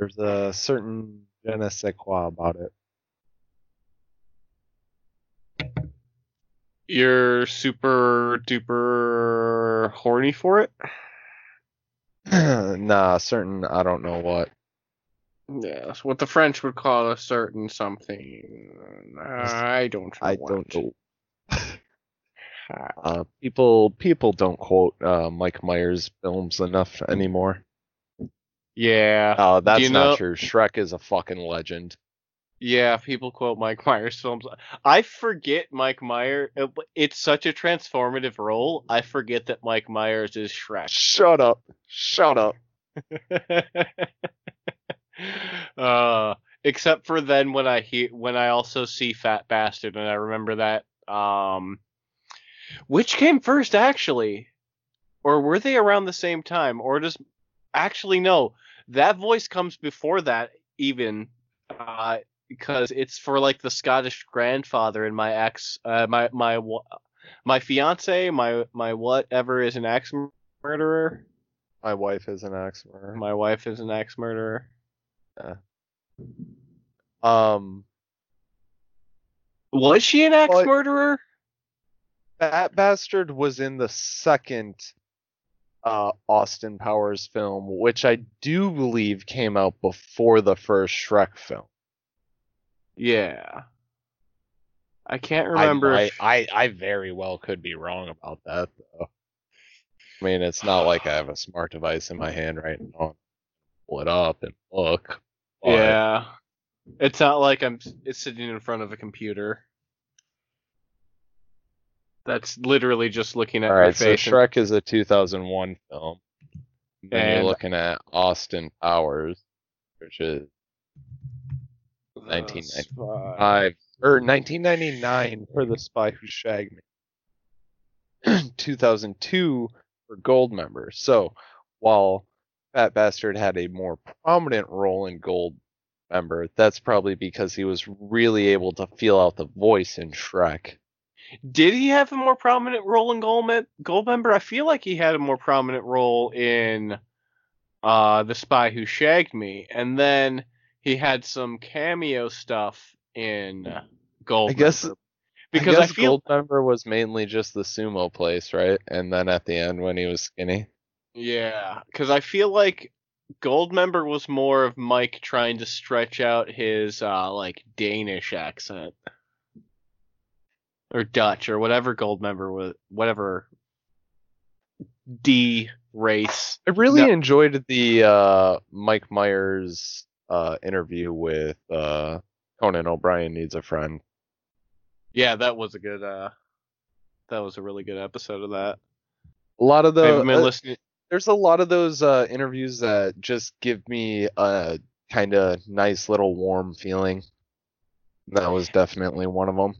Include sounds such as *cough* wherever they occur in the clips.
There's a certain je ne sais quoi about it. You're super duper horny for it? *clears throat* nah, certain I don't know what. Yes, what the French would call a certain something. I don't. I don't know. Uh, people people don't quote uh, Mike Myers films enough anymore. Yeah. Oh, that's not know- true. Shrek is a fucking legend. Yeah, people quote Mike Myers films. I forget Mike Myers. It's such a transformative role. I forget that Mike Myers is Shrek. Shut up. Shut up. *laughs* uh, except for then when I hear when I also see Fat Bastard and I remember that. Um, which came first actually, or were they around the same time? Or does actually no? That voice comes before that even. Uh, because it's for like the Scottish grandfather and my ex, uh, my my my fiance, my my whatever is an ex murderer. My wife is an axe murderer. My wife is an ex murderer. Um, Was she an ex murderer? Fat Bastard was in the second uh, Austin Powers film, which I do believe came out before the first Shrek film. Yeah. I can't remember. I, if- I, I very well could be wrong about that, though. I mean, it's not like I have a smart device in my hand right now. Pull it up and look. but- yeah. It's not like I'm it's sitting in front of a computer. That's literally just looking at All right, so face. and- Shrek is a 2001 film. Then And- you're looking at Austin Powers, which is Uh, 1990. spy. five or 1999 for The Spy Who Shagged Me. *clears throat* 2002 for Gold Member. So while Fat Bastard had a more prominent role in Gold Member, that's probably because he was really able to feel out the voice in Shrek. Did he have a more prominent role in Goldmem- Goldmember? I feel like he had a more prominent role in uh, The Spy Who Shagged Me, and then he had some cameo stuff in Goldmember. I guess because I, I, feel Gold Member was mainly just the sumo place, right? And then at the end when he was skinny. yeah, because I feel like Goldmember was more of Mike trying to stretch out his uh, like Danish accent or Dutch or whatever gold member was, whatever D race. I really No. enjoyed the uh, Mike Myers uh, interview with uh, Conan O'Brien Needs a Friend. Yeah, that was a good. uh That was a really good episode of that. A lot of the uh, listening. there's a lot of those uh, interviews that just give me a kind of nice little warm feeling. That was definitely one of them.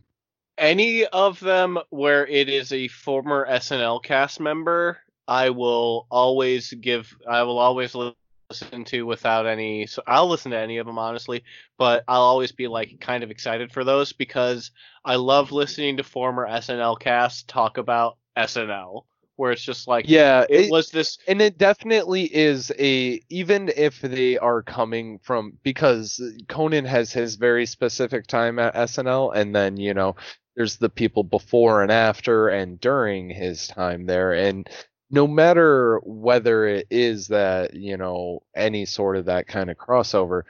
Any of them where it is a former SNL cast member, I will always give. I will always listen to without any. So I'll listen to any of them honestly, but I'll always be like kind of excited for those because I love listening to former SNL cast talk about SNL, where it's just like Yeah, it was this and it definitely is a even if they are coming from because Conan has his very specific time at SNL and then you know there's the people before and after and during his time there and no matter whether it is that you know any sort of that kind of crossover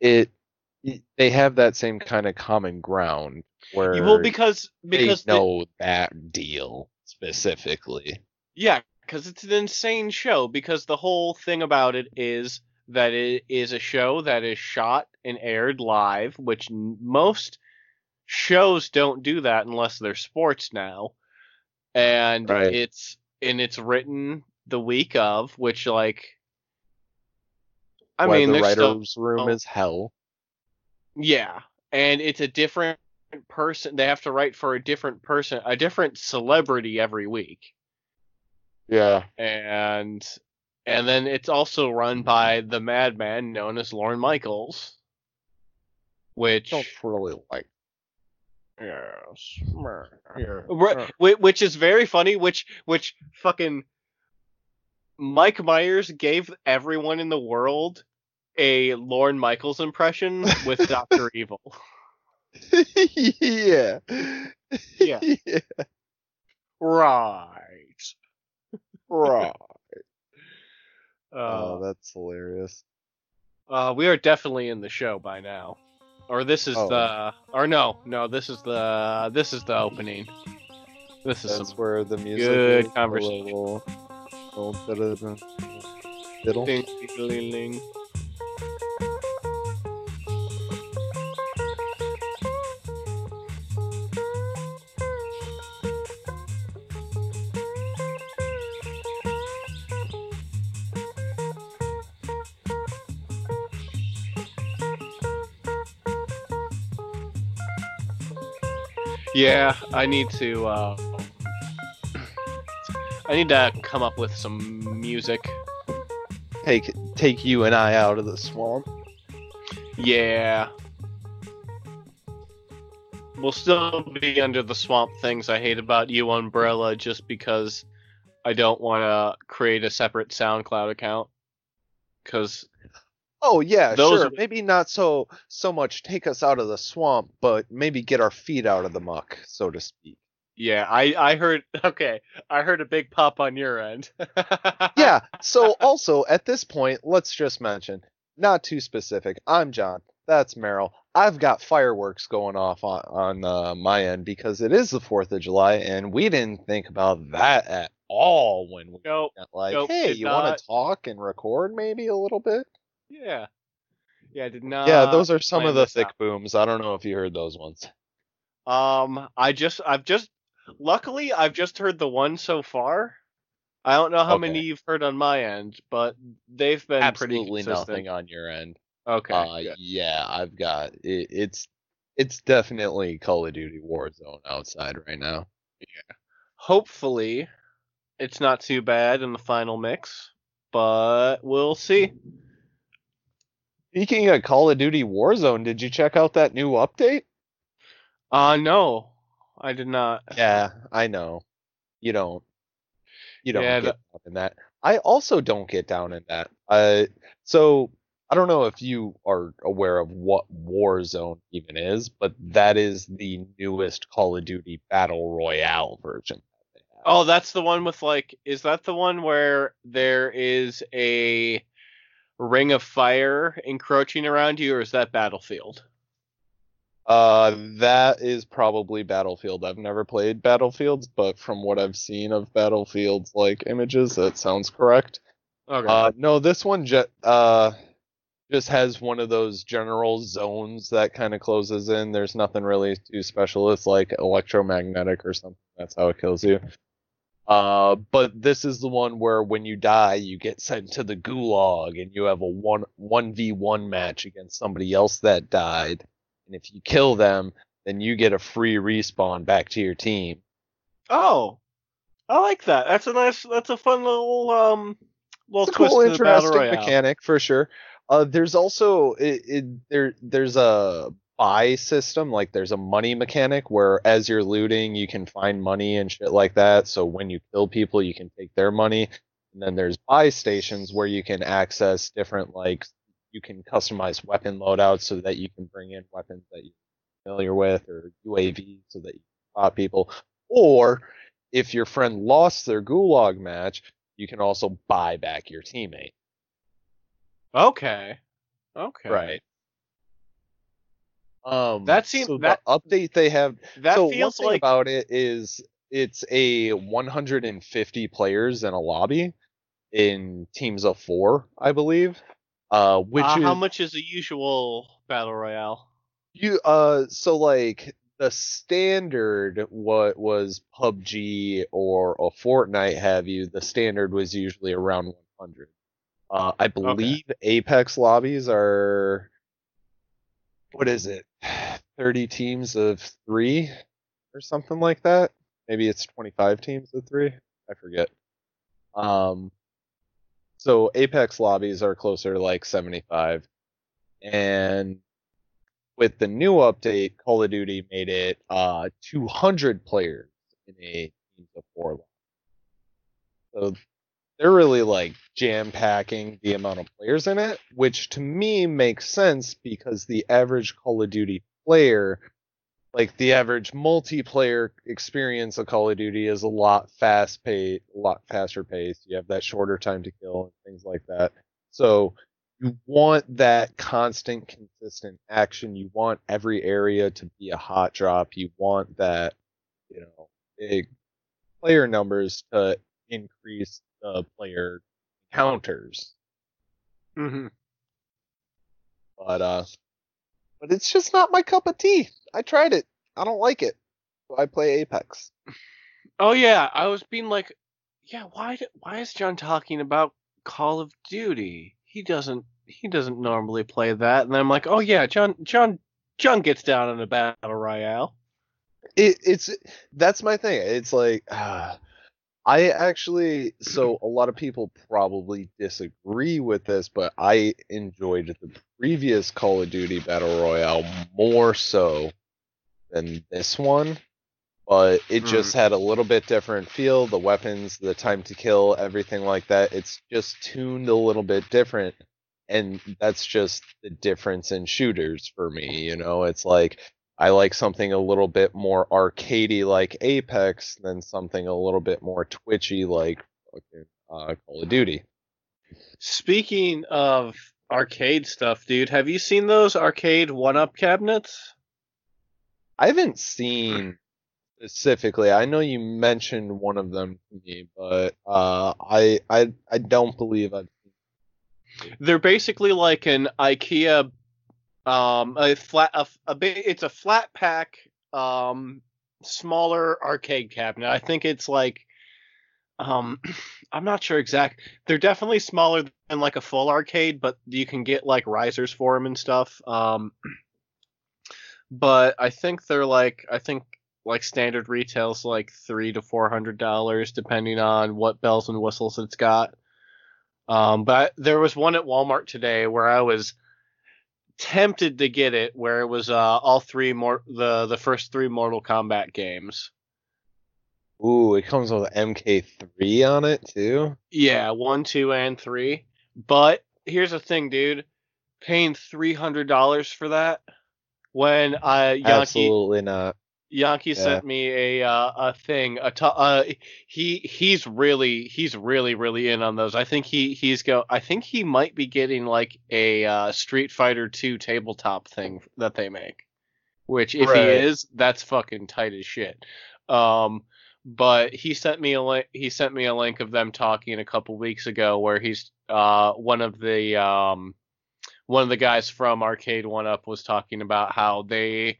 it, it- they have that same kind of common ground where well because they because the- know that deal specifically Yeah, because it's an insane show. Because the whole thing about it is that it is a show that is shot and aired live, which most shows don't do that unless they're sports now. And Right. it's and it's written the week of, which like, I why mean, the there's still writer's room oh. is hell yeah, and it's a different person. They have to write for a different person, a different celebrity every week. yeah and and then it's also run by the madman known as Lorne Michaels, which don't really like yes, yeah. Ri- which is very funny. Which which fucking Mike Myers gave everyone in the world a Lorne Michaels impression with *laughs* Doctor Evil. yeah. Yeah. *laughs* yeah. Right. Right. *laughs* Uh, oh, that's hilarious. uh, we are definitely in the show by now, or this is Oh. the, or no, no, this is the, this is the opening. This is That's where the music good is, a conversation. little- little bit of the fiddle. ding, ding, ding, Yeah, I need to. Uh, I need to come up with some music. Take take you and I out of the swamp. Yeah. We'll still be under the swamp things I hate about you, Umbrella, just because I don't want to create a separate SoundCloud account. Because, Oh yeah, Those sure. are- Maybe not so so much take us out of the swamp, but maybe get our feet out of the muck, so to speak. yeah, I, I heard. *laughs* Okay, I heard a big pop on your end. *laughs* yeah. So also at this point, let's just mention, not too specific. I'm John. That's Meryl. I've got fireworks going off on on uh, my end because it is the Fourth of July, and we didn't think about that at all when we Nope. like, Nope, hey, you want to talk and record maybe a little bit? Yeah. Yeah, I did not. yeah, those are some of the thick out. booms. I don't know if you heard those ones. Um, I just, I've just, luckily, I've just heard the one so far. I don't know how Okay. many you've heard on my end, but they've been Absolutely nothing on your end. Okay. uh, yeah, I've got it, it's it's definitely Call of Duty Warzone outside right now. Yeah. Hopefully, it's not too bad in the final mix, but we'll see. Speaking of Call of Duty Warzone, did you check out that new update? Uh no, I did not. Yeah, I know. You don't. You don't Yeah, get down in that. I also don't get down in that. Uh, so I don't know if you are aware of what Warzone even is, but that is the newest Call of Duty Battle Royale version. that. Oh, that's the one with like, is that the one where there is a ring of fire encroaching around you, or is that Battlefield? Uh, that is probably Battlefield. I've never played Battlefields, but from what I've seen of Battlefield's like images, that sounds correct. Okay. Uh, no, this one ju- uh just has one of those general zones that kind of closes in. There's nothing really too special. It's like electromagnetic or something. That's how it kills you. Uh, but this is the one where when you die, you get sent to the gulag and you have a one one v one match against somebody else that died. And if you kill them, then you get a free respawn back to your team. oh, I like that. That's a nice. That's a fun little um little it's a twist cool, to the battle interesting royale. mechanic for sure. Uh, there's also it, it there there's a buy system like there's a money mechanic where as you're looting you can find money and shit like that. So when you kill people you can take their money. And then there's buy stations where you can access different like you can customize weapon loadouts so that you can bring in weapons that you're familiar with or UAV so that you can spot people. Or if your friend lost their gulag match, you can also buy back your teammate. Okay. Okay. Right. Um, That seems so that- the update they have. That so feels one thing like about it is it's a 150 players in a lobby in teams of four, I believe. Uh, which uh, is how much is a usual battle royale? you uh so like the standard what was PUBG or a Fortnite have you the standard was usually around 100 uh I believe Apex lobbies are what is it 30 teams of 3 or something like that? Maybe it's 25 teams of 3 I forget. Um so Apex lobbies are closer to like 75 and with the new update, Call of Duty made it uh 200 players in a team of four. So they're really like jam packing the amount of players in it, which to me makes sense because the average Call of Duty player, like the average multiplayer experience of Call of Duty, is a lot fast paced, a lot faster paced. You have that shorter time to kill and things like that. So you want that constant, consistent action. You want every area to be a hot drop. You want that, you know, big player numbers to increase the player counters. Mm-hmm. But uh, but it's just not my cup of tea. I tried it. I don't like it. So I play Apex. *sighs* Oh yeah, I was being like, yeah, why why is John talking about Call of Duty? He doesn't he doesn't normally play that. And then I'm like, oh yeah, John John John gets down in a battle royale. It, it's that's my thing. It's like uh, I actually so a lot of people probably disagree with this, but I enjoyed the previous Call of Duty Battle Royale more so than this one. But it hmm. just had a little bit different feel, the weapons, the time to kill, everything like that. It's just tuned a little bit different and that's just the difference in shooters for me, you know. It's like I like something a little bit more arcadey like Apex than something a little bit more twitchy like fucking uh, Call of Duty. Speaking of arcade stuff, dude, have you seen those arcade one-up cabinets? I haven't seen specifically. I know you mentioned one of them to me, but uh, I I I don't believe I've. They're basically like an IKEA, um, a flat, a, a it's a flat pack, um, smaller arcade cabinet. I think it's like, um, *clears throat* I'm not sure exact. They're definitely smaller than like a full arcade, but you can get like risers for them and stuff. Um, *clears throat* but I think they're like, I think like standard retails like three to four hundred dollars, depending on what bells and whistles it's got. Um, but I, there was one at Walmart today where I was tempted to get it, where it was uh, all three more the the first three Mortal Kombat games. Ooh, it comes with MK3 on it too. Yeah, one, two, and three. But here's the thing, dude. Paying three hundred dollars for that when uh Yankee Absolutely not. Yankee Yeah. sent me a uh, a thing. A t- uh, he he's really he's really really in on those. I think he he's go. I think he might be getting like a uh, Street Fighter Two tabletop thing that they make. Which if he is, that's fucking tight as shit. Um, but he sent me a link. He sent me a link of them talking a couple weeks ago where he's uh one of the um one of the guys from Arcade One Up was talking about how they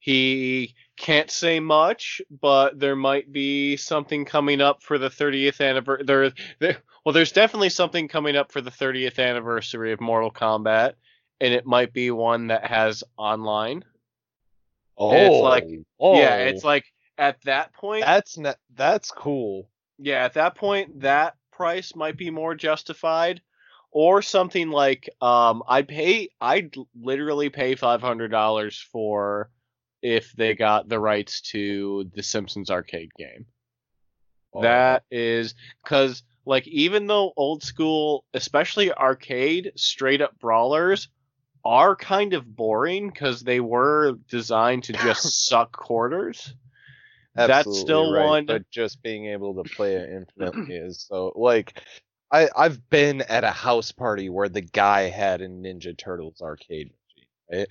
he can't say much, but there might be something coming up for the 30th anniversary. There, there, well, there's definitely something coming up for the 30th anniversary of Mortal Kombat, and it might be one that has online. Oh, And it's like- oh, Yeah, it's like at that point. that's that's cool. yeah, at that point, that price might be more justified. Or something like, um, I'd pay, I'd literally pay five hundred dollars for if they got the rights to the Simpsons arcade game. Oh, That is because, like, even though old school, especially arcade, straight up brawlers are kind of boring because they were designed to just *laughs* suck quarters. that's absolutely still right, one- But just being able to play it infinitely *clears throat* is so like. I I've been at a house party where the guy had a Ninja Turtles arcade machine, right?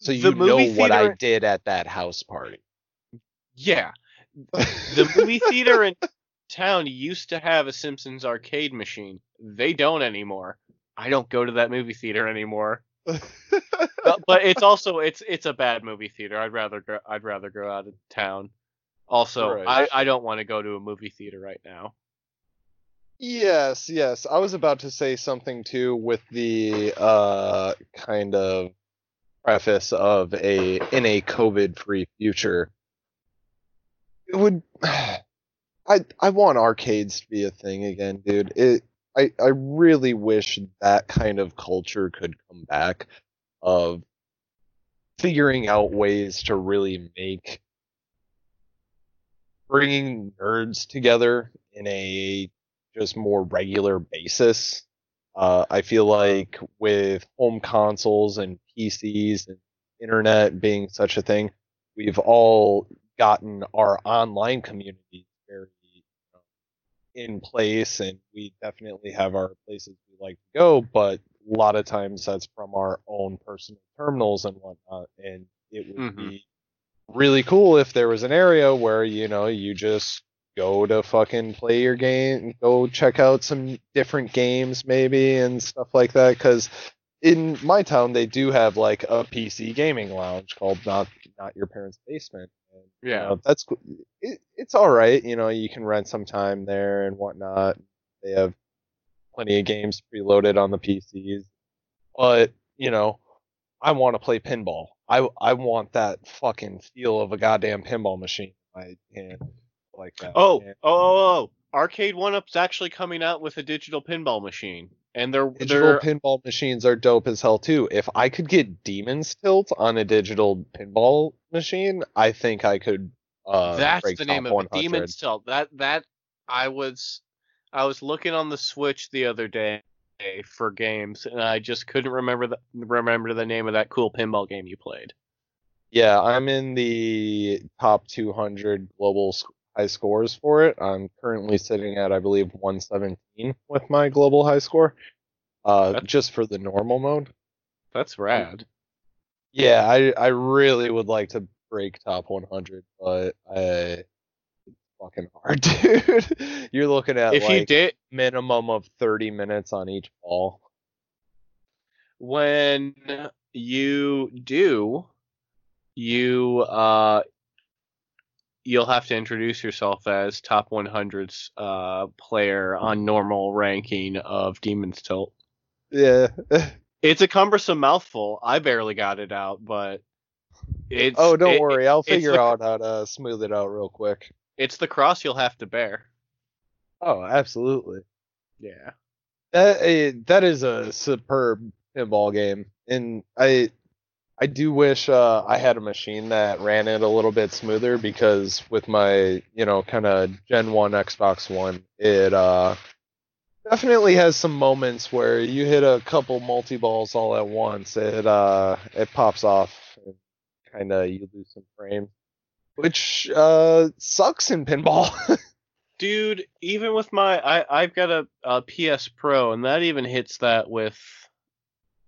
So you The know movie what I did at that house party. Yeah, *laughs* the movie theater in town used to have a Simpsons arcade machine. They don't anymore. I don't go to that movie theater anymore. but, *laughs* but it's also it's it's a bad movie theater. I'd rather go I'd rather go out of town. Also, Right. I, I don't want to go to a movie theater right now. Yes, yes. I was about to say something too with the uh kind of preface of a in a COVID free future. It would *sighs* I I want arcades to be a thing again, dude. It I I really wish that kind of culture could come back of figuring out ways to really make bringing nerds together in a just more regular basis. Uh, I feel like with home consoles and PCs and internet being such a thing, we've all gotten our online communities very you know, in place, and we definitely have our places we like to go. But a lot of times that's from our own personal terminals and whatnot, and it would Mhm. be really cool if there was an area where you know you just go to fucking play your game, go check out some different games maybe and stuff like that. Because in my town they do have like a PC gaming lounge called not not your parents' basement. And, you Yeah. know, that's. It, it's all right. You know, you can rent some time there and whatnot. They have plenty of games preloaded on the PCs, but you know, I want to play pinball. I I want that fucking feel of a goddamn pinball machine in my hand like that. Oh, And oh, oh, oh! oh. Arcade One Up's actually coming out with a digital pinball machine, and they're digital they're pinball machines are dope as hell too. If I could get Demon's Tilt on a digital pinball machine, I think I could. Uh, that's break the name of it. Demon's Tilt. That that I was I was looking on the Switch the other day for games, and I just couldn't remember the remember the name of that cool pinball game you played. Yeah, I'm in the top 200 global high scores for it. I'm currently sitting at, I believe, 117 with my global high score. Uh, That's- just for the normal mode. That's rad. Yeah, I I really would like to break top 100, but I it's fucking hard, *laughs* dude. You're looking at If you like did, minimum of 30 minutes on each ball. when you do, you uh, you'll have to introduce yourself as top 100's uh player on normal ranking of Demon's Tilt. Yeah. It's a cumbersome mouthful. I barely got it out, but it's oh, don't it- worry. I'll figure the- out how to smooth it out real quick. It's the cross you'll have to bear. Oh, absolutely. Yeah. That eh, that is a superb pinball game, and I I do wish uh, I had a machine that ran it a little bit smoother because with my you know kind of Gen One Xbox One, it uh definitely has some moments where you hit a couple multi balls all at once. It uh it pops off and kind of you lose some frame, which uh sucks in pinball. *laughs* Dude, even with my I I've got a, a PS Pro and that even hits that with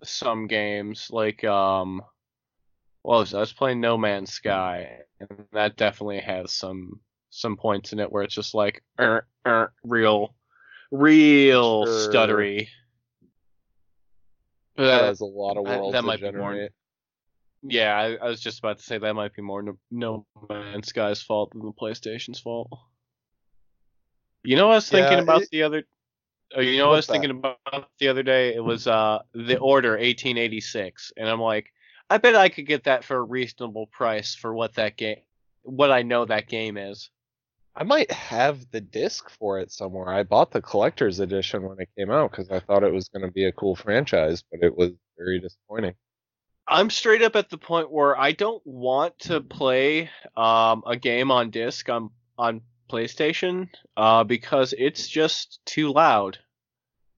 some games like um was? I was playing No Man's Sky and that definitely has some some points in it where it's just like er, er, real real Sure. stuttery. That that- has a lot of I- worlds that to might be more- yeah, I, I was just about to say that might be more no, no Man's Sky's fault than the PlayStation's fault. You know what I was thinking Yeah, about it- the other oh, you know what I was that? thinking about the other day? It was uh The Order 1886 and I'm like I bet I could get that for a reasonable price for what that game what I know that game is. I might have the disc for it somewhere. I bought the collector's edition when it came out because I thought it was going to be a cool franchise, but it was very disappointing. I'm straight up at the point where I don't want to play um, a game on disc on on PlayStation uh, because it's just too loud.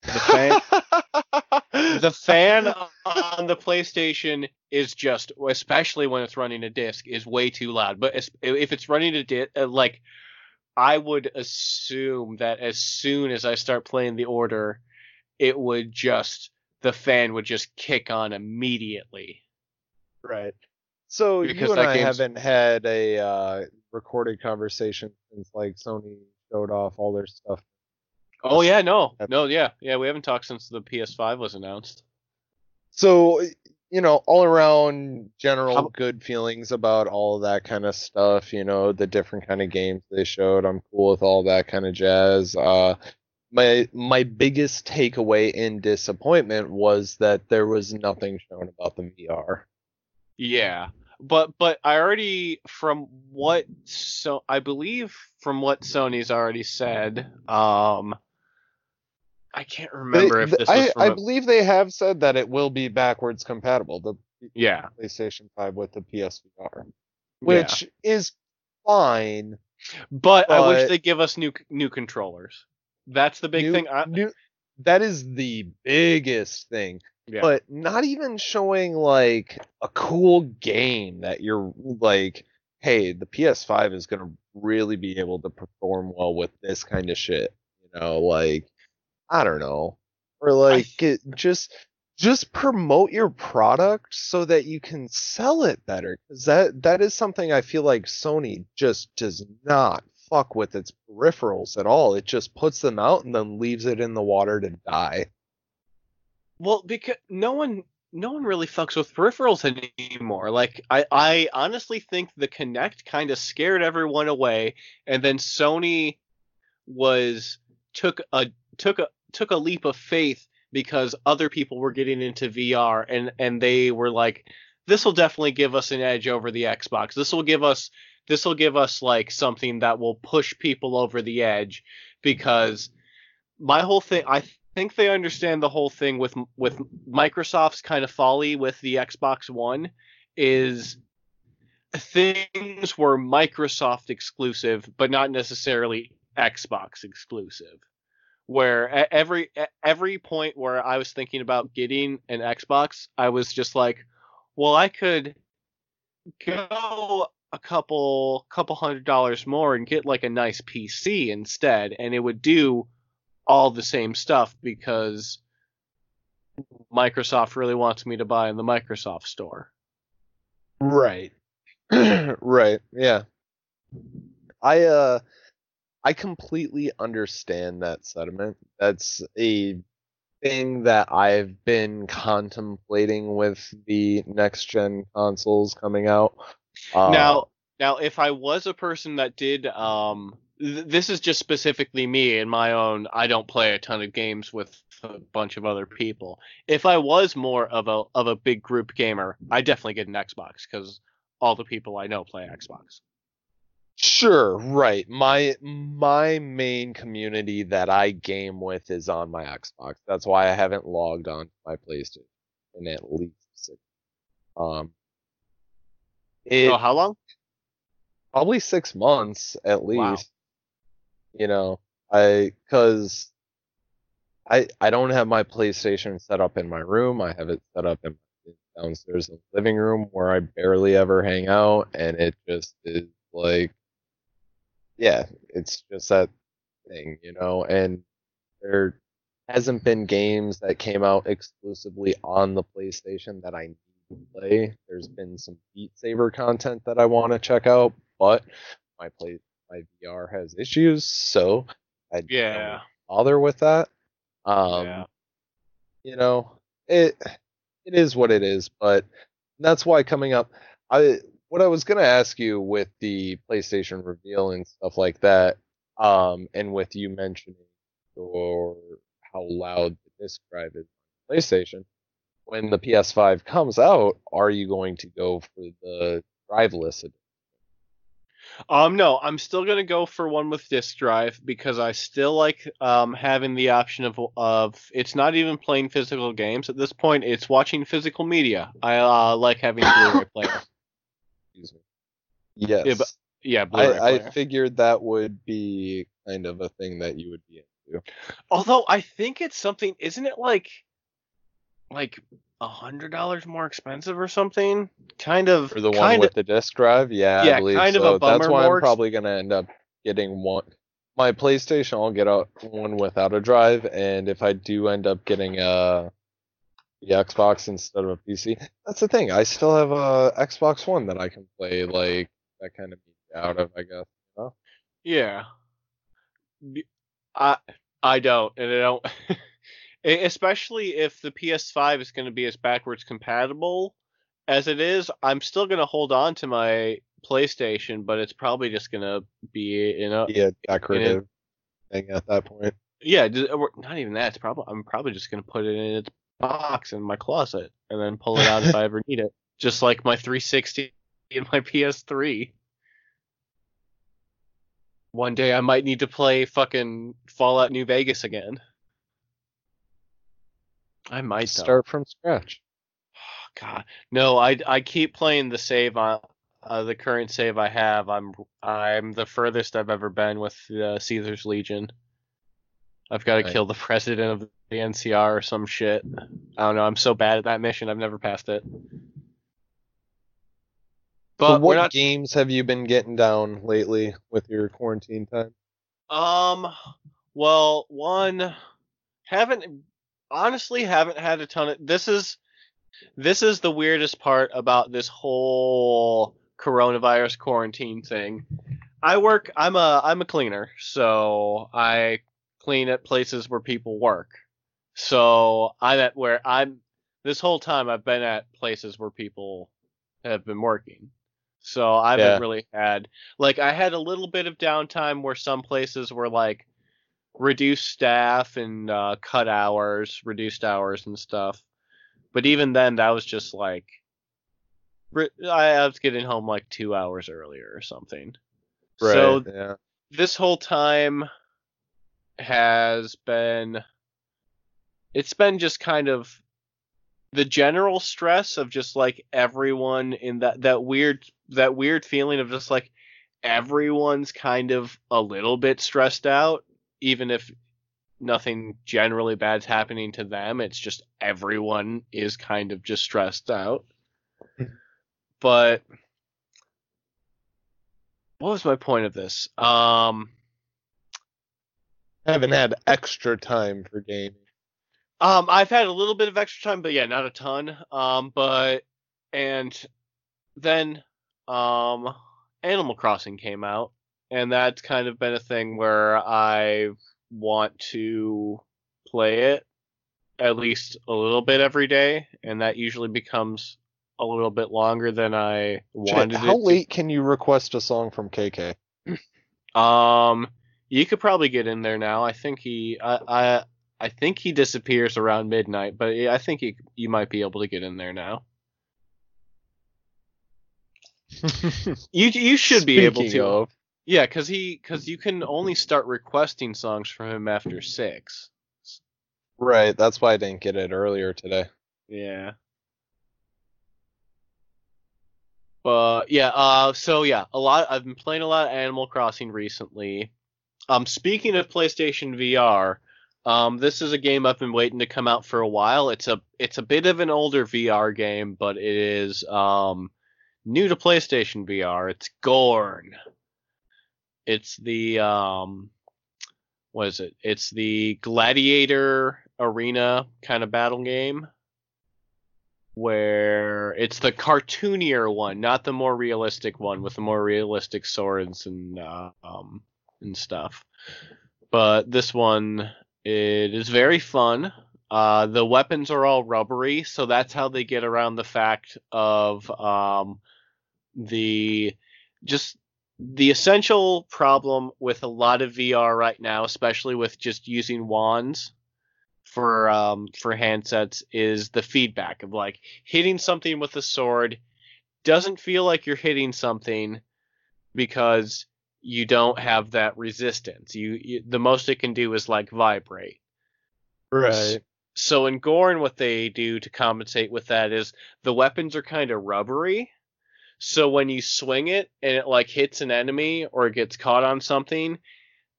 The fan, *laughs* the fan on the PlayStation is just, especially when it's running a disc, is way too loud. But if it's running a disc, like I would assume that as soon as I start playing the order, it would just the fan would just kick on immediately. right. So Because you and I game's- haven't had a uh, recorded conversation since like Sony showed off all their stuff. Oh yeah, no, no, yeah, yeah. We haven't talked since the PS5 was announced. So you know, all around general How- good feelings about all that kind of stuff. You know, the different kind of games they showed. I'm cool with all that kind of jazz. Uh, my my biggest takeaway in disappointment was that there was nothing shown about the VR. Yeah, but but I already from what so I believe from what Sony's already said. Um, I can't They- remember if this I, was from I a- believe they have said that it will be backwards compatible, the yeah, PlayStation 5 with the PSVR, yeah. which is fine. But, I wish but- they give us new new controllers. that's the big New- thing. I, new- that is the biggest thing. Yeah. But not even showing like a cool game that you're like, hey, the PS5 is gonna really be able to perform well with this kind of shit. You know, like I don't know. Or like it, just just promote your product so that you can sell it better. Because that that is something I feel like Sony just does not fuck with its peripherals at all. It just puts them out and then leaves it in the water to die. Well, because no one no one really fucks with peripherals anymore. Like I I honestly think the Kinect kind of scared everyone away and then Sony was took a took a took a leap of faith because other people were getting into VR and and they were like this will definitely give us an edge over the Xbox. This will give us this will give us like something that will push people over the edge because my whole thing I think they understand the whole thing with with Microsoft's kind of folly with the Xbox One is things were Microsoft exclusive but not necessarily Xbox exclusive where every every point where I was thinking about getting an Xbox I was just like well I could go a couple couple hundred dollars more and get like a nice PC instead and it would do all the same stuff because Microsoft really wants me to buy in the Microsoft store. Right. *clears throat* right. Yeah. I uh I completely understand that sentiment. That's a thing that I've been contemplating with the next gen consoles coming out. Uh, now, now if I was a person that did um th- this is just specifically me and my own I don't play a ton of games with a bunch of other people. If I was more of a of a big group gamer, I definitely get an Xbox cuz all the people I know play Xbox. Sure, right. My my main community that I game with is on my Xbox. That's why I haven't logged on to my PlayStation in at least six. Um, it oh, how long? probably six months at least. Wow. You know, I because I I don't have my PlayStation set up in my room. I have it set up in downstairs in the living room where I barely ever hang out, and it just is like, yeah, it's just that thing, you know. And there hasn't been games that came out exclusively on the PlayStation that I need to play. There's been some Beat Saber content that I want to check out, but my play my VR has issues, so I don't Yeah. bother with that. Um, yeah. you know, it it is what it is, but that's why coming up I what I was gonna ask you with the PlayStation reveal and stuff like that, um, and with you mentioning or how loud the disk drive is on PlayStation, when the PS5 comes out, are you going to go for the driveless edition? Um, no, I'm still gonna go for one with disk drive because I still like um having the option of of it's not even playing physical games at this point. It's watching physical media. I uh, like having *coughs* Blu-ray player. Excuse me. Yes. but- Yeah, Blu-ray I, I figured that would be kind of a thing that you would be into. Although I think it's something, isn't it like like a hundred dollars more expensive or something? Kind of. For the one kind with of, the disk drive, yeah, Yeah, I believe kind of so. a That's why I'm probably gonna end up getting one. My PlayStation, I'll get out one without a drive, and if I do end up getting a the Xbox instead of a PC, that's the thing. I still have a Xbox One that I can play like that kind of media out of, I guess. Yeah. I I don't, and I don't. *laughs* Especially if the PS5 is going to be as backwards compatible as it is, I'm still going to hold on to my PlayStation, but it's probably just going to be in a Be a decorative thing at that point. yeah, just, not even that. It's probably I'm probably just going to put it in its box in my closet and then pull it out if I ever need it, *laughs* just like my 360 and my PS3. One day I might need to play fucking Fallout New Vegas again. I might though. Start from scratch. God, no, I I keep playing the save on uh, the current save I have. I'm I'm the furthest I've ever been with uh, Caesar's Legion. I've got to Right. kill the president of the NCR or some shit. I don't know. I'm so bad at that mission. I've never passed it. But so what not games have you been getting down lately with your quarantine time? Um, well, one haven't honestly haven't had a ton of this is this is the weirdest part about this whole coronavirus quarantine thing. I work I'm a I'm a cleaner, so I clean at places where people work. So I'm at where I'm this whole time I've been at places where people have been working. So I haven't Yeah. really had like I had a little bit of downtime where some places were like reduced staff and uh, cut hours, reduced hours and stuff. But even then, that was just like I I was getting home like two hours earlier or something. Right, So yeah. this whole time has been it's been just kind of the general stress of just like everyone in that that weird that weird feeling of just like everyone's kind of a little bit stressed out even if nothing generally bad's happening to them. It's just everyone is kind of just stressed out. But what was my point of this? Um Haven't had extra time for gaming. Um, I've had a little bit of extra time, but yeah, not a ton. Um, but and then um, Animal Crossing came out, and that's kind of been a thing where I want to play it at least a little bit every day, and that usually becomes a little bit longer than I Shit, wanted how it. late can you request a song from KK? *clears throat* Um, you could probably get in there now. I think he, I, I, I think he disappears around midnight, but I think you you might be able to get in there now. *laughs* You you should be able to. of, Yeah, cause he cause you can only start requesting songs from him after six. right, that's why I didn't get it earlier today. Yeah. But yeah, uh so yeah, a lot I've been playing a lot of Animal Crossing recently. Um speaking of PlayStation VR, um this is a game I've been waiting to come out for a while. It's a it's a bit of an older VR game, but it is um new to PlayStation VR. It's Gorn. It's the um what is it? It's the gladiator arena kind of battle game where it's the cartoonier one, not the more realistic one with the more realistic swords and uh, um and stuff. But this one it is very fun. Uh, the weapons are all rubbery, so that's how they get around the fact of um, the just the essential problem with a lot of VR right now, especially with just using wands for um, for handsets, is the feedback of like hitting something with a sword doesn't feel like you're hitting something because you don't have that resistance. You, you the most it can do is like vibrate. Right. So in Gorn, what they do to compensate with that is the weapons are kind of rubbery. So when you swing it and it like hits an enemy or it gets caught on something,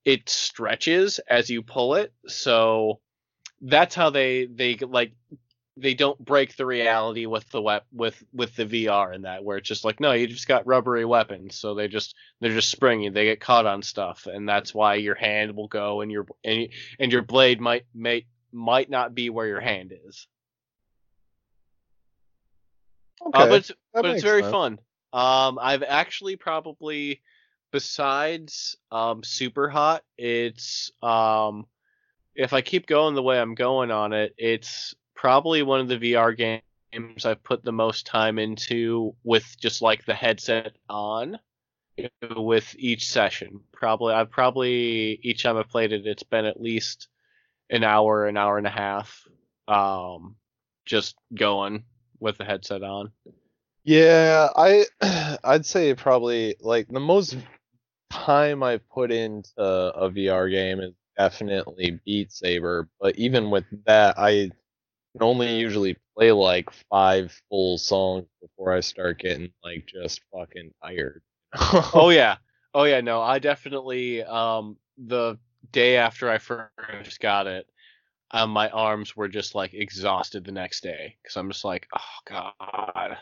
it stretches as you pull it. So that's how they they like they don't break the reality with the wep- with with the VR in that where it's just like no you just got rubbery weapons so they just they're just springy they get caught on stuff and that's why your hand will go and your and, and your blade might might might not be where your hand is Okay. uh, but it's, but it's very sense. fun um I've actually probably besides um Superhot it's um if I keep going the way I'm going on it it's probably one of the VR games I've put the most time into with just like the headset on with each session. Probably I've probably each time I've played it it's been at least an hour, an hour and a half um just going with the headset on. Yeah, I *clears throat* I'd say probably like the most time I've put into a VR game is definitely Beat Saber, but even with that, I can only usually play like five full songs before I start getting like just fucking tired. *laughs* oh yeah. Oh yeah, no, I definitely um the day after I first got it, um, my arms were just like exhausted the next day because I'm just like, oh god,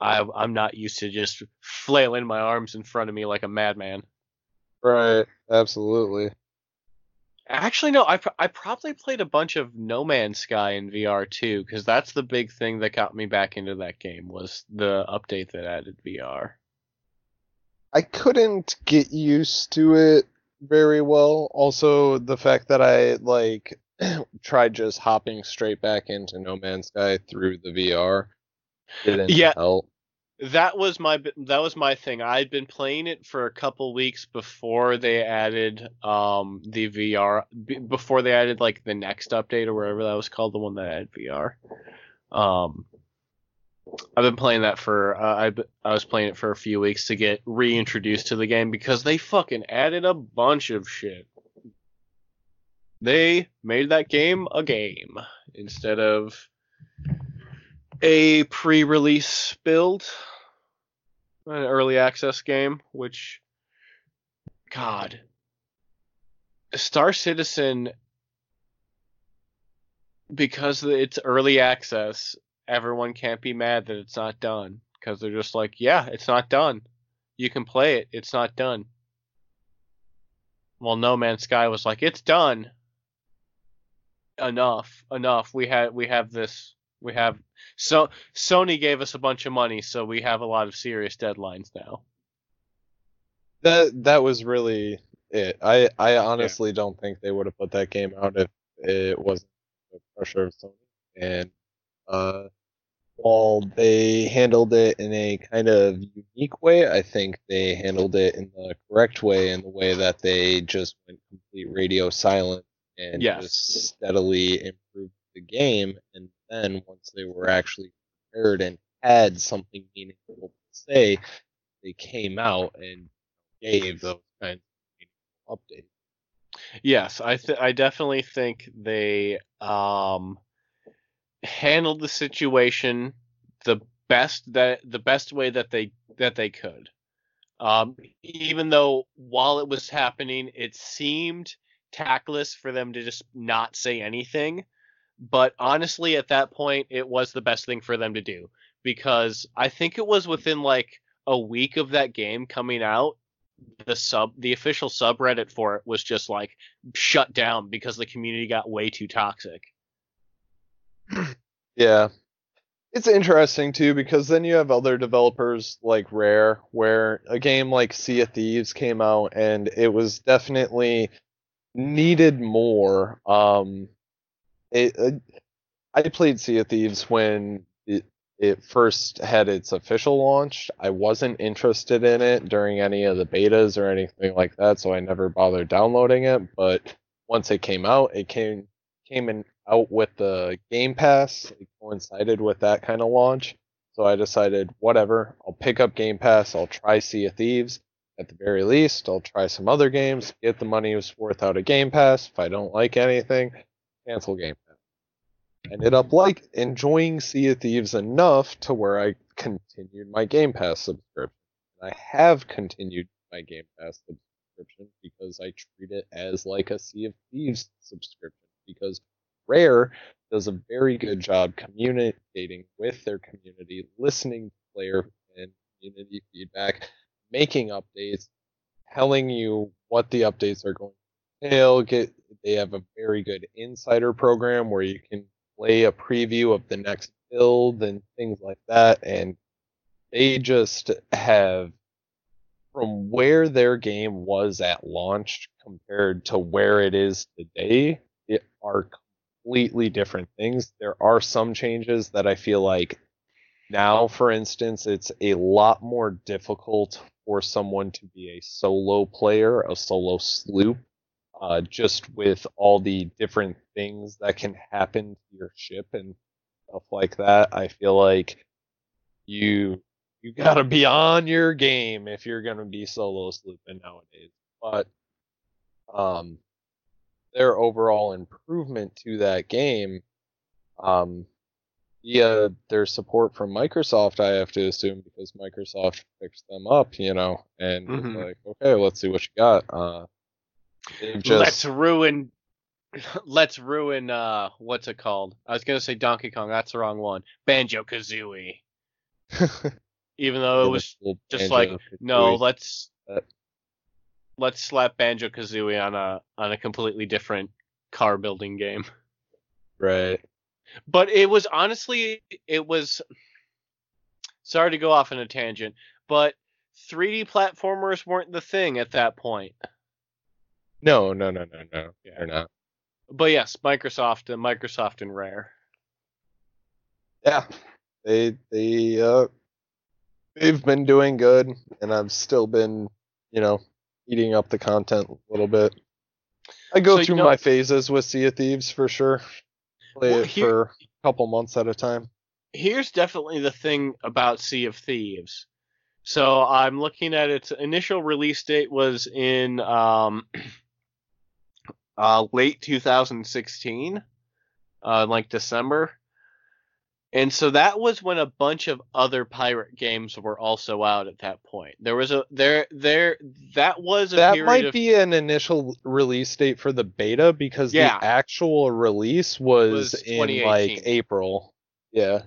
I I'm not used to just flailing my arms in front of me like a madman. Right. Absolutely. Actually, no, I I probably played a bunch of No Man's Sky in VR too because that's the big thing that got me back into that game was the update that added VR. I couldn't get used to it very well. Also, the fact that I like *clears throat* tried just hopping straight back into No Man's Sky through the VR didn't Yeah. help. That was my that was my thing. I'd been playing it for a couple weeks before they added um the VR before they added like the next update or whatever that was called, the one that added VR. Um, I've been playing that for uh, I I was playing it for a few weeks to get reintroduced to the game because they fucking added a bunch of shit. They made that game a game instead of a pre-release build, an early access game, which, God, Star Citizen, because it's early access, everyone can't be mad that it's not done because they're just like, yeah, it's not done. You can play it, it's not done. Well, No Man's Sky was like, it's done. Enough, enough. We had we have this. We have so Sony gave us a bunch of money, so we have a lot of serious deadlines now. That that was really it. I I honestly don't think they would have put that game out if it wasn't the pressure of Sony. And uh, while they handled it in a kind of unique way, I think they handled it in the correct way, in the way that they just went complete radio silent and Yes. just steadily improved the game. Then once they were actually prepared and had something meaningful to say, they came out and gave those kinds of updates. Yes, I th- I definitely think they um handled the situation the best that the best way that they that they could. Um, even though while it was happening, it seemed tactless for them to just not say anything. But honestly, at that point, it was the best thing for them to do because I think it was within like a week of that game coming out, the sub the official subreddit for it was just like shut down because the community got way too toxic. *clears throat* Yeah. It's interesting too because then you have other developers like Rare, where a game like Sea of Thieves came out and it was definitely needed more. Um, it, uh, I played Sea of Thieves when it, it first had its official launch. I wasn't interested in it during any of the betas or anything like that, so I never bothered downloading it. But once it came out, it came came in out with the Game Pass. It coincided with that kind of launch. So I decided, whatever, I'll pick up Game Pass. I'll try Sea of Thieves. At the very least, I'll try some other games, get the money worth out of Game Pass. If I don't like anything, cancel Game. Ended up like enjoying Sea of Thieves enough to where I continued my Game Pass subscription. And I have continued my Game Pass subscription because I treat it as like a Sea of Thieves subscription because Rare does a very good job communicating with their community, listening to player and community feedback, making updates, telling you what the updates are going to entail. Get they have a very good insider program where you can play a preview of the next build and things like that, and they just have from where their game was at launch compared to where it is today, it are completely different things. There are some changes that I feel like now, for instance, it's a lot more difficult for someone to be a solo player, a solo sloop, uh, just with all the different things that can happen to your ship and stuff like that. I feel like you you *laughs* gotta be on your game if you're gonna be solo slooping nowadays. But um, their overall improvement to that game, um, via their support from Microsoft, I have to assume because Microsoft fixed them up, you know, and Mhm. like, okay, let's see what you got. Uh, They've Let's ruin. *laughs* Let's ruin. Uh, what's it called? I was gonna say Donkey Kong. That's the wrong one. Banjo Kazooie. *laughs* Even though it was just like no. Let's Uh, let's slap Banjo Kazooie on a on a completely different car building game. right. But it was honestly, it was. Sorry to go off on a tangent, but 3D platformers weren't the thing at that point. No, no, no, no, no. Yeah. They're not. But yes, Microsoft and Microsoft and Rare. Yeah, they they uh they've been doing good, and I've still been you know eating up the content a little bit. I go So, you through know- my phases with Sea of Thieves for sure. Play Well, it here- for a couple months at a time. Here's definitely the thing about Sea of Thieves. So I'm looking at its initial release date was in um, *clears throat* uh, late 2016, uh, like December. And so that was when a bunch of other pirate games were also out at that point. There was a there there that was a That might of be an initial release date for the beta because Yeah. the actual release was, Was in like April. Yeah.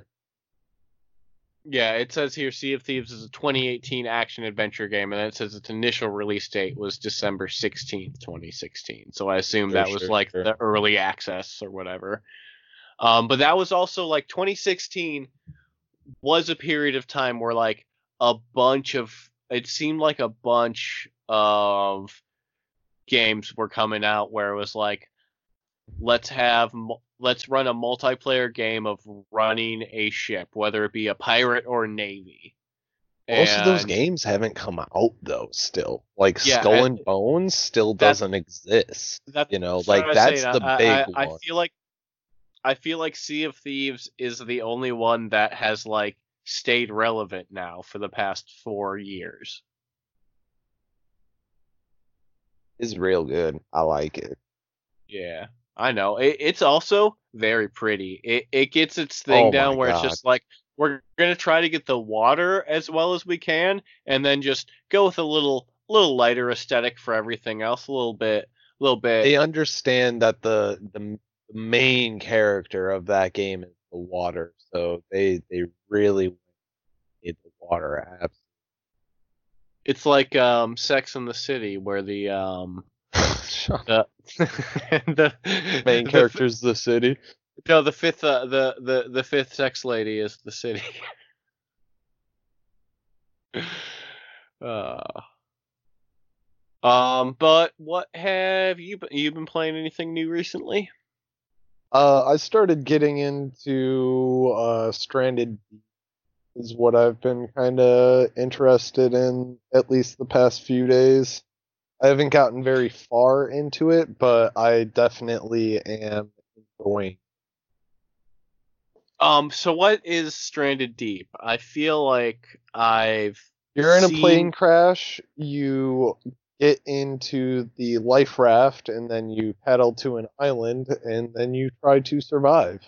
Yeah, it says here Sea of Thieves is a 2018 action adventure game, and it says its initial release date was December 16th, 2016. So I assume Sure, that was sure, like sure. the early access or whatever. Um, but that was also like 2016 was a period of time where like a bunch of it seemed like a bunch of games were coming out where it was like let's have let's run a multiplayer game of running a ship whether it be a pirate or navy Most of those games haven't come out though. Still, like Yeah, Skull and- and Bones still doesn't exist. You know, like that's saying. the I, big I, I one. feel like I feel like Sea of Thieves is the only one that has like stayed relevant now for the past four years. It's real good. I like it. Yeah, I know. It, it's also very pretty. It it gets its thing Oh down where it's just like we're gonna try to get the water as well as we can, and then just go with a little little lighter aesthetic for everything else. A little bit, a little bit. They understand that the the main character of that game is the water, so they they really need the water apps. It's like um, Sex in the City, where the um the *laughs* the main the- character's the city. no, the fifth uh, the the the fifth sex lady is the city. *laughs* uh, um, but what have you been, you been playing anything new recently? Uh, I started getting into uh, Stranded is what I've been kind of interested in at least the past few days. I haven't gotten very far into it, but I definitely am enjoying. Um, so what is Stranded Deep? I feel like I've You're in a plane crash, you get into the life raft, and then you paddle to an island, and then you try to survive.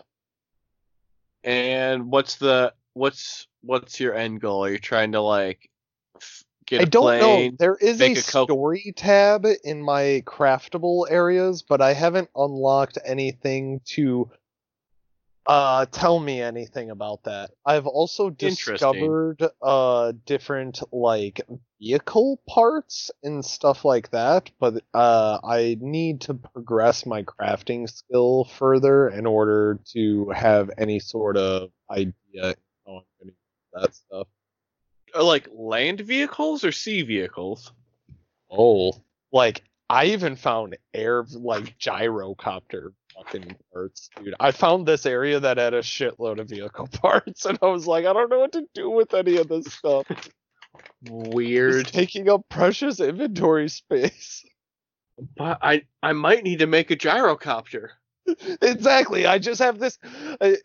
And what's the what's what's your end goal? Are you trying to like f- get I don't plane? know. There is a a story tab in my craftable areas, but I haven't unlocked anything to uh tell me anything about that. I've also discovered uh different like vehicle parts and stuff like that, but uh I need to progress my crafting skill further in order to have any sort of idea how I'm gonna use that stuff. Are, like land vehicles or sea vehicles? Oh, like I even found air like gyrocopter fucking parts, dude. I found this area that had a shitload of vehicle *laughs* parts, and I was like, I don't know what to do with any of this stuff. *laughs* Weird. It's taking up precious inventory space. But I I might need to make a gyrocopter. *laughs* exactly. I just have this. I,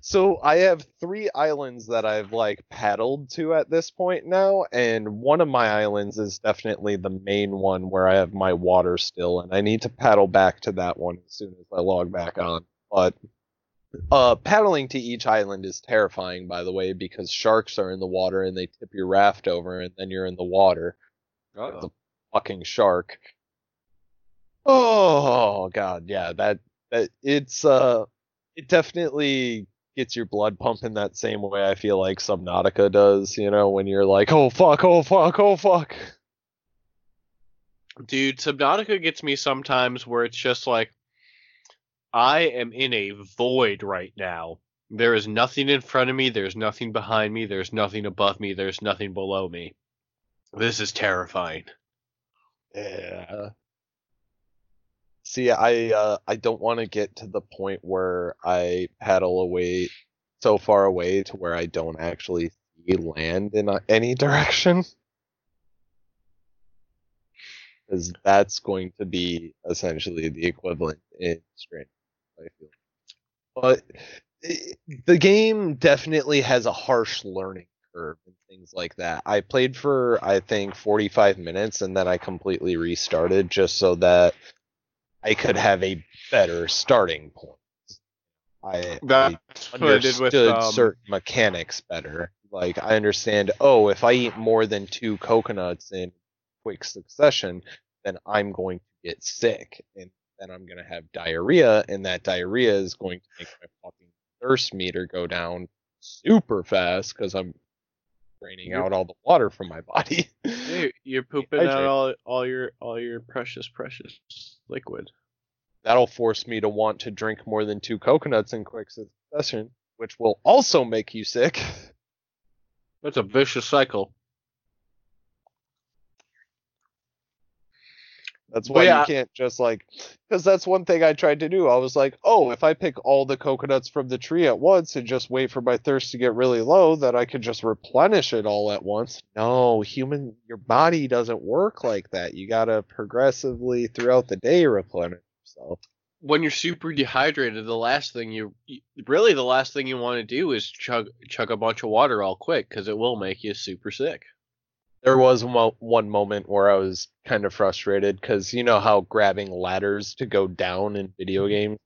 so I have three islands that I've like paddled to at this point now, and one of my islands is definitely the main one where I have my water still, and I need to paddle back to that one as soon as I log back on. But uh, paddling to each island is terrifying, by the way, because sharks are in the water and they tip your raft over, and then you're in the water. Uh-oh. Fucking shark. Oh god, yeah, that it's uh it definitely gets your blood pumping that same way I feel like Subnautica does, you know, when you're like, oh fuck, oh fuck, oh fuck. Dude, Subnautica gets me sometimes where it's just like I am in a void right now. There is nothing in front of me, there's nothing behind me, there's nothing above me, there's nothing below me. This is terrifying. Yeah. See, I uh, I don't want to get to the point where I paddle away so far away to where I don't actually see land in uh, any direction. Because that's going to be essentially the equivalent in Strain, I feel. But i the game definitely has a harsh learning curve and things like that. I played for I think 45 minutes and then I completely restarted just so that I could have a better starting point. I, I understood with um, certain mechanics better. Like I understand, oh, if I eat more than two coconuts in quick succession, then I'm going to get sick, and then I'm going to have diarrhea, and that diarrhea is going to make my fucking thirst meter go down super fast because I'm draining You're- out all the water from my body. Dude, you're *laughs* pooping out all, all your all your precious precious liquid. That'll force me to want to drink more than two coconuts in quick succession, which will also make you sick. That's a vicious cycle. That's why yeah. you can't just like, because that's one thing I tried to do. I was like, oh, if I pick all the coconuts from the tree at once and just wait for my thirst to get really low, that I could just replenish it all at once. No, human, your body doesn't work like that. You gotta progressively throughout the day replenish yourself. When you're super dehydrated, the last thing you you- really the last thing you want to do is chug chug a bunch of water all quick because it will make you super sick. There was mo- one moment where I was kind of frustrated because you know how grabbing ladders to go down in video games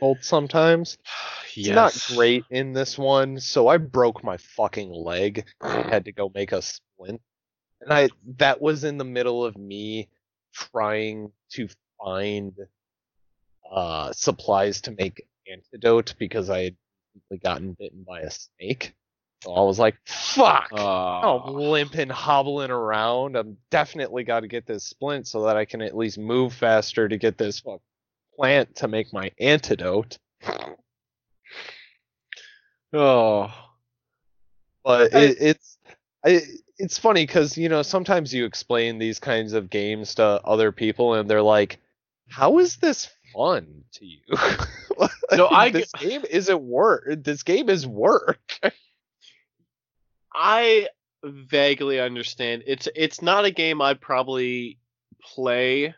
difficult sometimes. *sighs* It's not great in this one, so I broke my fucking leg. I had to go make a splint. And I that was in the middle of me trying to find uh supplies to make antidote because I had gotten bitten by a snake. So I was like, fuck. Uh, I'm limping, hobbling around. I'm definitely got to get this splint so that I can at least move faster to get this fuck plant to make my antidote. *sighs* oh, But it, it's I, it's funny because you know sometimes you explain these kinds of games to other people and they're like, "How is this fun to you?" *laughs* No, I this game isn't work. This game is work. *laughs* I vaguely understand. It's it's not a game I'd probably play.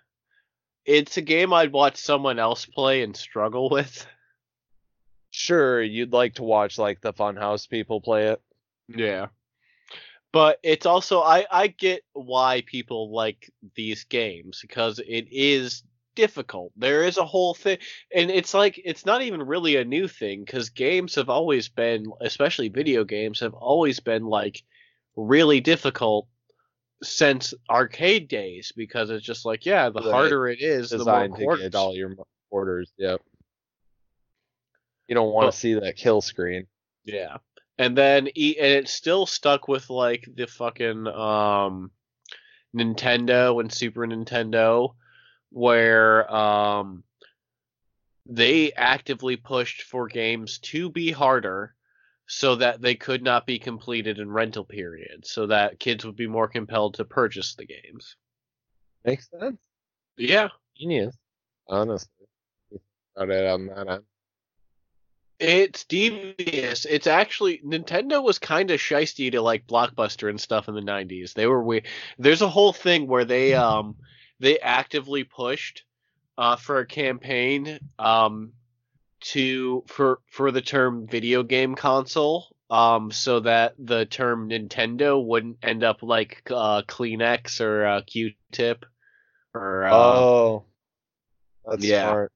It's a game I'd watch someone else play and struggle with. sure, you'd like to watch like the Funhouse people play it. Yeah. But it's also I I get why people like these games because it is difficult. There is a whole thing and it's like it's not even really a new thing cuz games have always been especially video games have always been like really difficult since arcade days because it's just like yeah, the Right. harder it is, the more designed to quarters. get all your orders. Yep. You don't want to see that kill screen. Yeah. And then e- and it's still stuck with like the fucking um Nintendo and Super Nintendo where um they actively pushed for games to be harder so that they could not be completed in rental periods so that kids would be more compelled to purchase the games. Makes sense. Yeah. Genius. Honestly. On that end. It's devious. It's actually Nintendo was kind of shisty to like Blockbuster and stuff in the '90s. They were we. There's a whole thing where they *laughs* um they actively pushed uh for a campaign um to for for the term video game console um so that the term Nintendo wouldn't end up like uh Kleenex or uh, Q-tip or uh, oh. That's yeah. smart.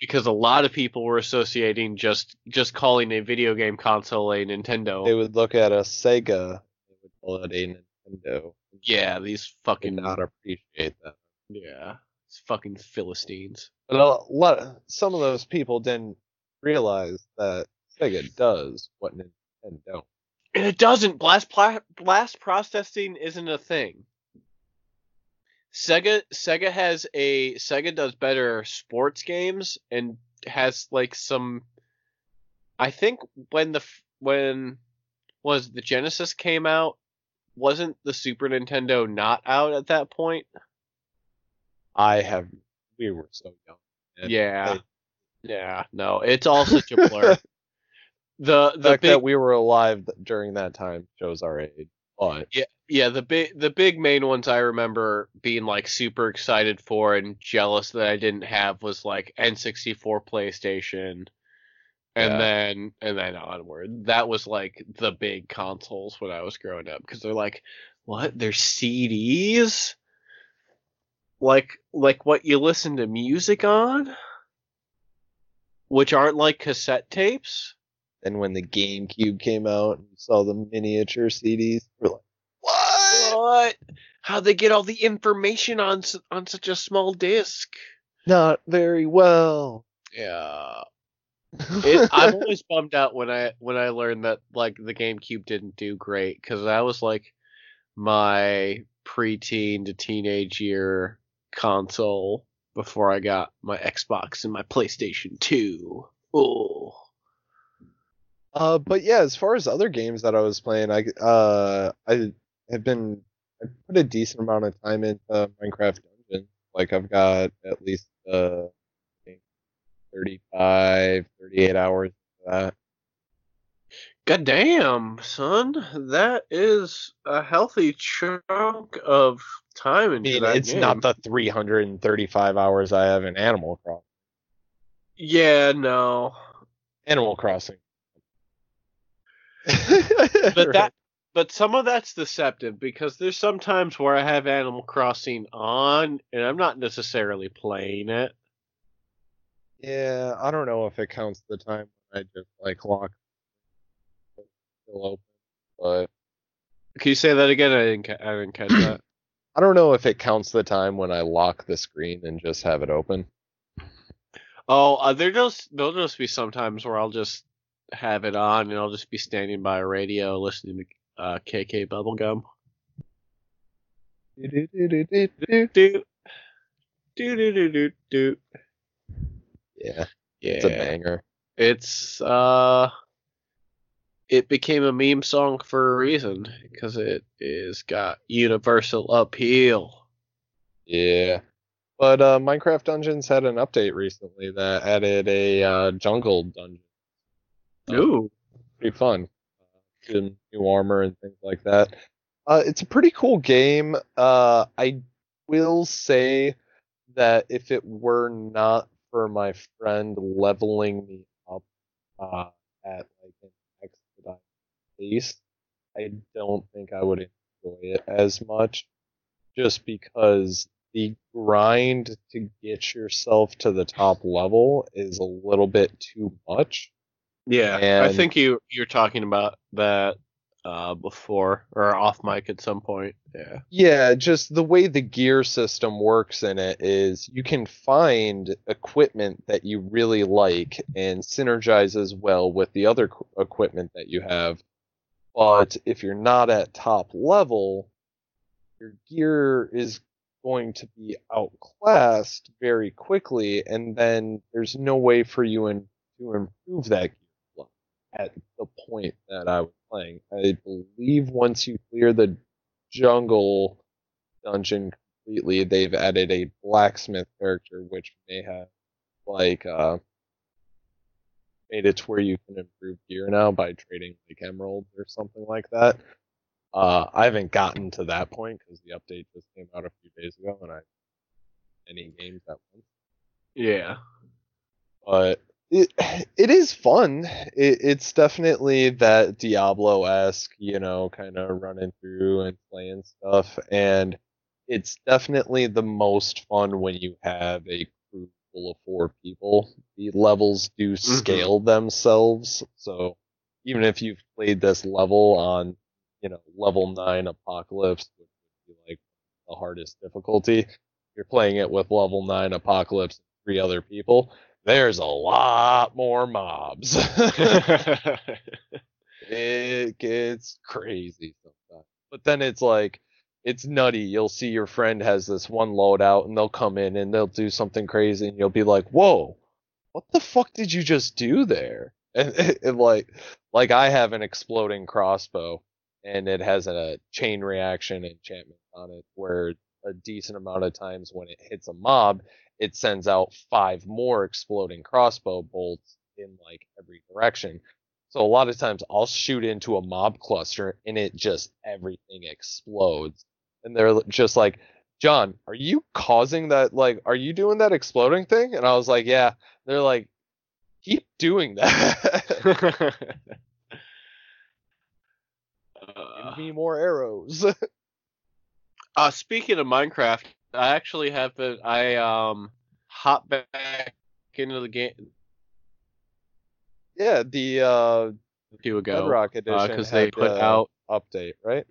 because a lot of people were associating just just calling a video game console a Nintendo. They would look at a Sega. They would call it a Nintendo. Yeah, these fucking not appreciate that. yeah. It's fucking Philistines. But a lot, some of those people didn't realize that Sega does what Nintendo don't. And it doesn't. Blast pla- blast processing isn't a thing. Sega Sega has a Sega does better sports games and has like some I think when the when was the Genesis came out wasn't the Super Nintendo not out at that point? I have, we were so young. and Yeah. they- Yeah, no, it's all such a blur. *laughs* the The the fact big that we were alive during that time shows our age. But Yeah, yeah. The big, the big main ones I remember being like super excited for and jealous that I didn't have was like N64, PlayStation, and Yeah. then and then onward. That was like the big consoles when I was growing up because they're like, what? They're CDs, like like what you listen to music on, which aren't like cassette tapes. And when the GameCube came out and you saw the miniature CDs, we're like, what? What? How'd they get all the information on on such a small disc? Not very well. Yeah. It, *laughs* I'm always bummed out when I when I learned that like the GameCube didn't do great because that was like my preteen to teenage year console before I got my Xbox and my PlayStation 2. Oh. Uh, but yeah, as far as other games that I was playing, I uh I have been I put a decent amount of time into Minecraft Dungeons. Like I've got at least uh 35, 38 hours of that. God damn, son. That is a healthy chunk of time I mean, that it's game. not the 335 hours I have in Animal Crossing. Yeah, no. Animal Crossing. *laughs* But that *laughs* but some of that's deceptive because there's some times where I have Animal Crossing on and I'm not necessarily playing it. Yeah, I don't know if it counts the time when I just like lock still open, but Can you say that again? I didn't ca- I didn't catch that. *clears throat* I don't know if it counts the time when I lock the screen and just have it open. Oh, uh, there just there'll just be sometimes where I'll just have it on and I'll just be standing by a radio listening to uh, KK Bubblegum. Do-do-do-do-do-do. Do do do do do do. Yeah, Yeah, it's a banger. it's uh it became a meme song for a reason because it is got universal appeal. Yeah. But uh, Minecraft Dungeons had an update recently that added a uh, jungle dungeon. Ooh. Pretty fun. Uh, new armor and things like that. Uh, it's a pretty cool game. Uh, I will say that if it were not for my friend leveling me up uh, at like an expedited pace, I don't think I would enjoy it as much. Just because the grind to get yourself to the top level is a little bit too much. Yeah, I think you you're talking about that uh before or off mic at some point. Yeah. Yeah, just the way the gear system works in it is you can find equipment that you really like and synergizes well with the other equipment that you have. But if you're not at top level, your gear is going to be outclassed very quickly, and then there's no way for you in, to improve that at the point that I was playing. I believe once you clear the jungle dungeon completely, they've added a blacksmith character, which may have like uh made it to where you can improve gear now by trading like emeralds or something like that. Uh, I haven't gotten to that point because the update just came out a few days ago, and I any games at once. Yeah. But it it is fun. It, it's definitely that Diablo esque, you know, kind of running through and playing stuff, and it's definitely the most fun when you have a crew full of four people. The levels do mm-hmm. scale themselves, so even if you've played this level on, you know, level nine Apocalypse, which would be like the hardest difficulty, you're playing it with level nine apocalypse and three other people, there's a lot more mobs. *laughs* it gets crazy sometimes. But then it's like it's nutty. You'll see your friend has this one loadout and they'll come in and they'll do something crazy and you'll be like, "Whoa, what the fuck did you just do there?" *laughs* And, and like, like I have an exploding crossbow and it has a chain reaction enchantment on it where a decent amount of times when it hits a mob, it sends out five more exploding crossbow bolts in like every direction. So a lot of times I'll shoot into a mob cluster and it just everything explodes. And they're just like, John, are you causing that? Like, are you doing that exploding thing? And I was like, yeah. They're like, keep doing that. *laughs* *laughs* Give me more arrows. *laughs* uh, speaking of Minecraft, I actually have been, I um hop back into the game yeah, the uh, two ago Bedrock edition because they put uh, out update, right?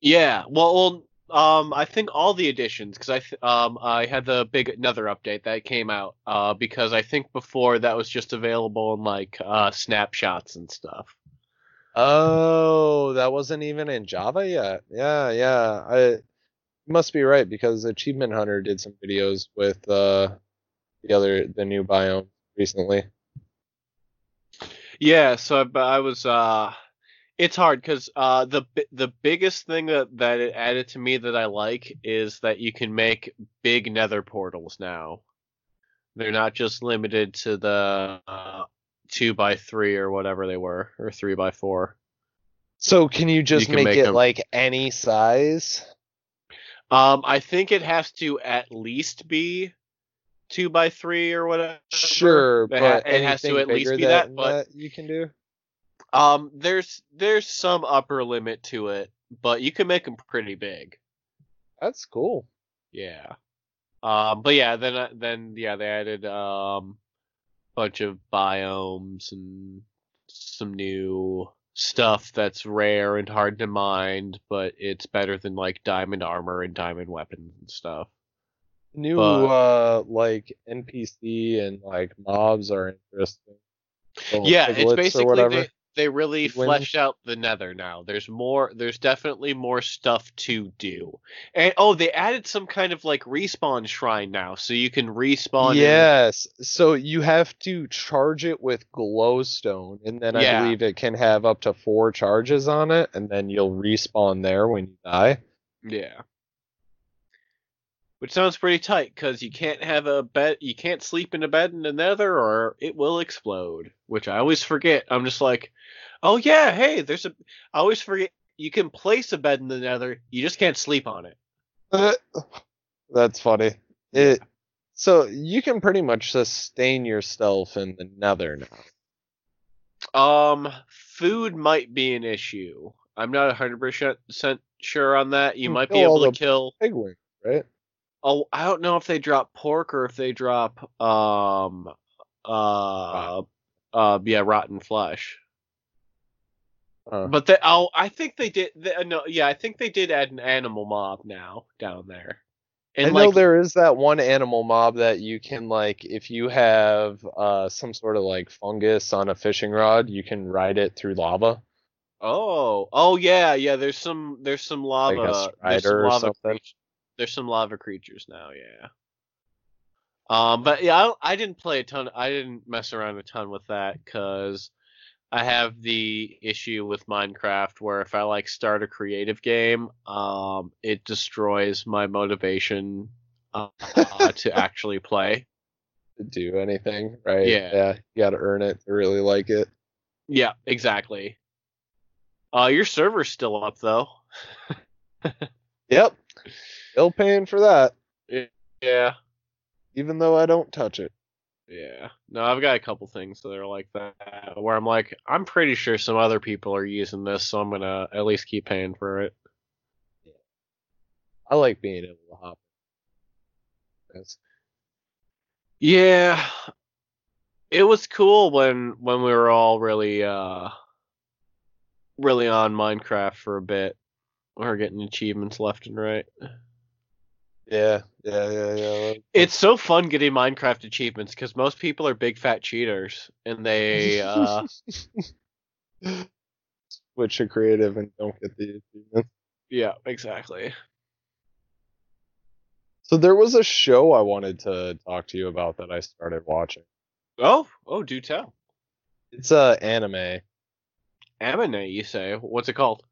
Yeah, well, well, um, I think all the editions because I th- um I had the big another update that came out uh because I think before that was just available in like uh snapshots and stuff. Oh, that wasn't even in Java yet. Yeah, yeah. I must be right because Achievement Hunter did some videos with uh the other the new biome recently. Yeah, so I, I was uh it's hard cuz uh the the biggest thing that that it added to me that I like is that you can make big nether portals now. They're not just limited to the uh, 2 by 3 or whatever they were or 3 by 4. So can you just can make, make it them- like any size? Um, I think it has to at least be two by three or whatever. Sure, It ha- but it has to at least be that, but- you can do. Um, there's there's some upper limit to it, but you can make them pretty big. That's cool. Yeah. Um, but yeah, then uh, then yeah, they added um a bunch of biomes and some new stuff that's rare and hard to mine, but it's better than like diamond armor and diamond weapons and stuff. New But- uh like NPC and like mobs are interesting. Yeah, it's basically they, they really Piglins. fleshed out the nether now. There's more there's definitely more stuff to do. And oh, they added some kind of like respawn shrine now, so you can respawn in- Yes. So you have to charge it with glowstone, and then I believe it can have up to four charges on it, and then you'll respawn there when you die. Yeah. Which sounds pretty tight because you can't have a bed, you can't sleep in a bed in the nether or it will explode. Which I always forget. I'm just like, oh yeah, hey, there's a. I always forget you can place a bed in the nether, you just can't sleep on it. *sighs* That's funny. It. So you can pretty much sustain yourself in the Nether now. Um, food might be an issue. I'm not 100% sure on that. You Hmm, might be able to kill. Piglin, right? Oh, I don't know if they drop pork or if they drop um uh uh yeah rotten flesh. Uh, But they oh I think they did they, uh, no yeah I think they did add an animal mob now down there. I And know there is that one animal mob that you can like if you have uh some sort of like fungus on a fishing rod, you can ride it through lava. oh oh yeah yeah there's some there's some lava Like there's some lava something. There's some lava creatures now yeah. Um but yeah I, I didn't play a ton I didn't mess around a ton with that because I have the issue with Minecraft where if I like start a creative game, um, it destroys my motivation uh, *laughs* to actually play. To do anything, right? Yeah. Yeah. You gotta earn it to really like it. Yeah, exactly. Uh, your server's still up though. *laughs* Yep. Still paying for that, Yeah. even though I don't touch it. Yeah. No, I've got a couple things that are like that where I'm like, I'm pretty sure some other people are using this, so I'm gonna at least keep paying for it. Yeah. I like being able to hop. Yes. Yeah. It was cool when when we were all really uh really on Minecraft for a bit. We were getting achievements left and right. Yeah, yeah, yeah, yeah. It's so fun getting Minecraft achievements because most people are big fat cheaters and they uh *laughs* switch to creative and don't get the achievement. yeah, exactly. So there was a show I wanted to talk to you about that I started watching. Oh, oh, do tell. It's a anime. Anime, you say? What's it called?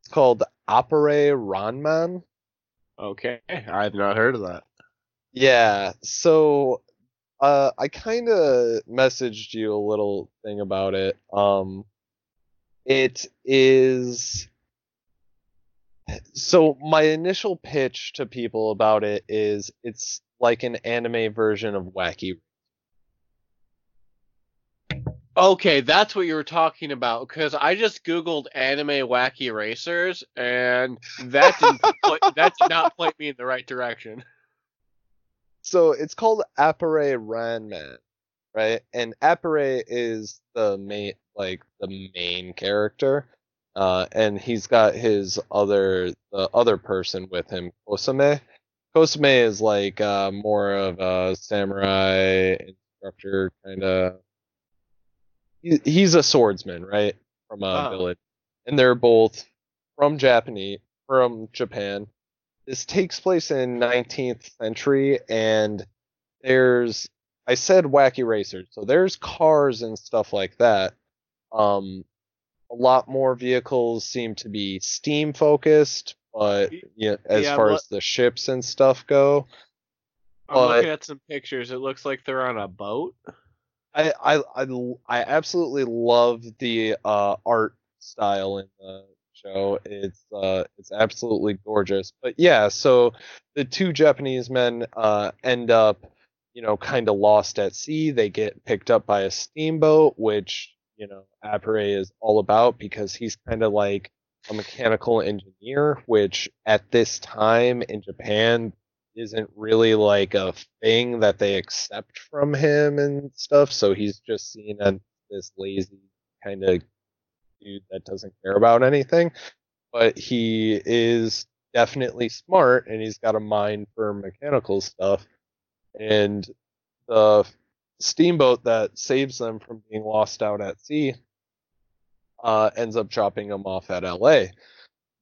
It's called Appare Ranman. Okay, I've not heard of that. Yeah, so uh I kind of messaged you a little thing about it. Um it is so my initial pitch to people about it is it's like an anime version of Wacky. Okay, that's what you were talking about because I just googled anime wacky racers and that didn't *laughs* point, that did not point me in the right direction. So it's called Appare Ranman, right? And Appare is the main like the main character. Uh, and he's got his other the other person with him, Kosame. Kosame is like uh, more of a samurai instructor kind of. He, he's a swordsman, right, from a Oh. village, and they're both from Japanese from Japan. This takes place in 19th century, and there's I said wacky racers, so there's cars and stuff like that. Um, a lot more vehicles seem to be steam focused, but yeah, as Yeah, far as the ships and stuff go, I'm But- looking at some pictures. It looks like they're on a boat. I I I, absolutely love the uh, art style in the show. It's uh it's absolutely gorgeous. But yeah, so the two Japanese men uh end up, you know, kind of lost at sea. They get picked up by a steamboat, which you know Appare is all about because he's kind of like a mechanical engineer, which at this time in Japan isn't really like a thing that they accept from him and stuff. So he's just seen as this lazy kind of dude that doesn't care about anything. But he is definitely smart and he's got a mind for mechanical stuff. And the steamboat that saves them from being lost out at sea uh, ends up dropping them off at LA.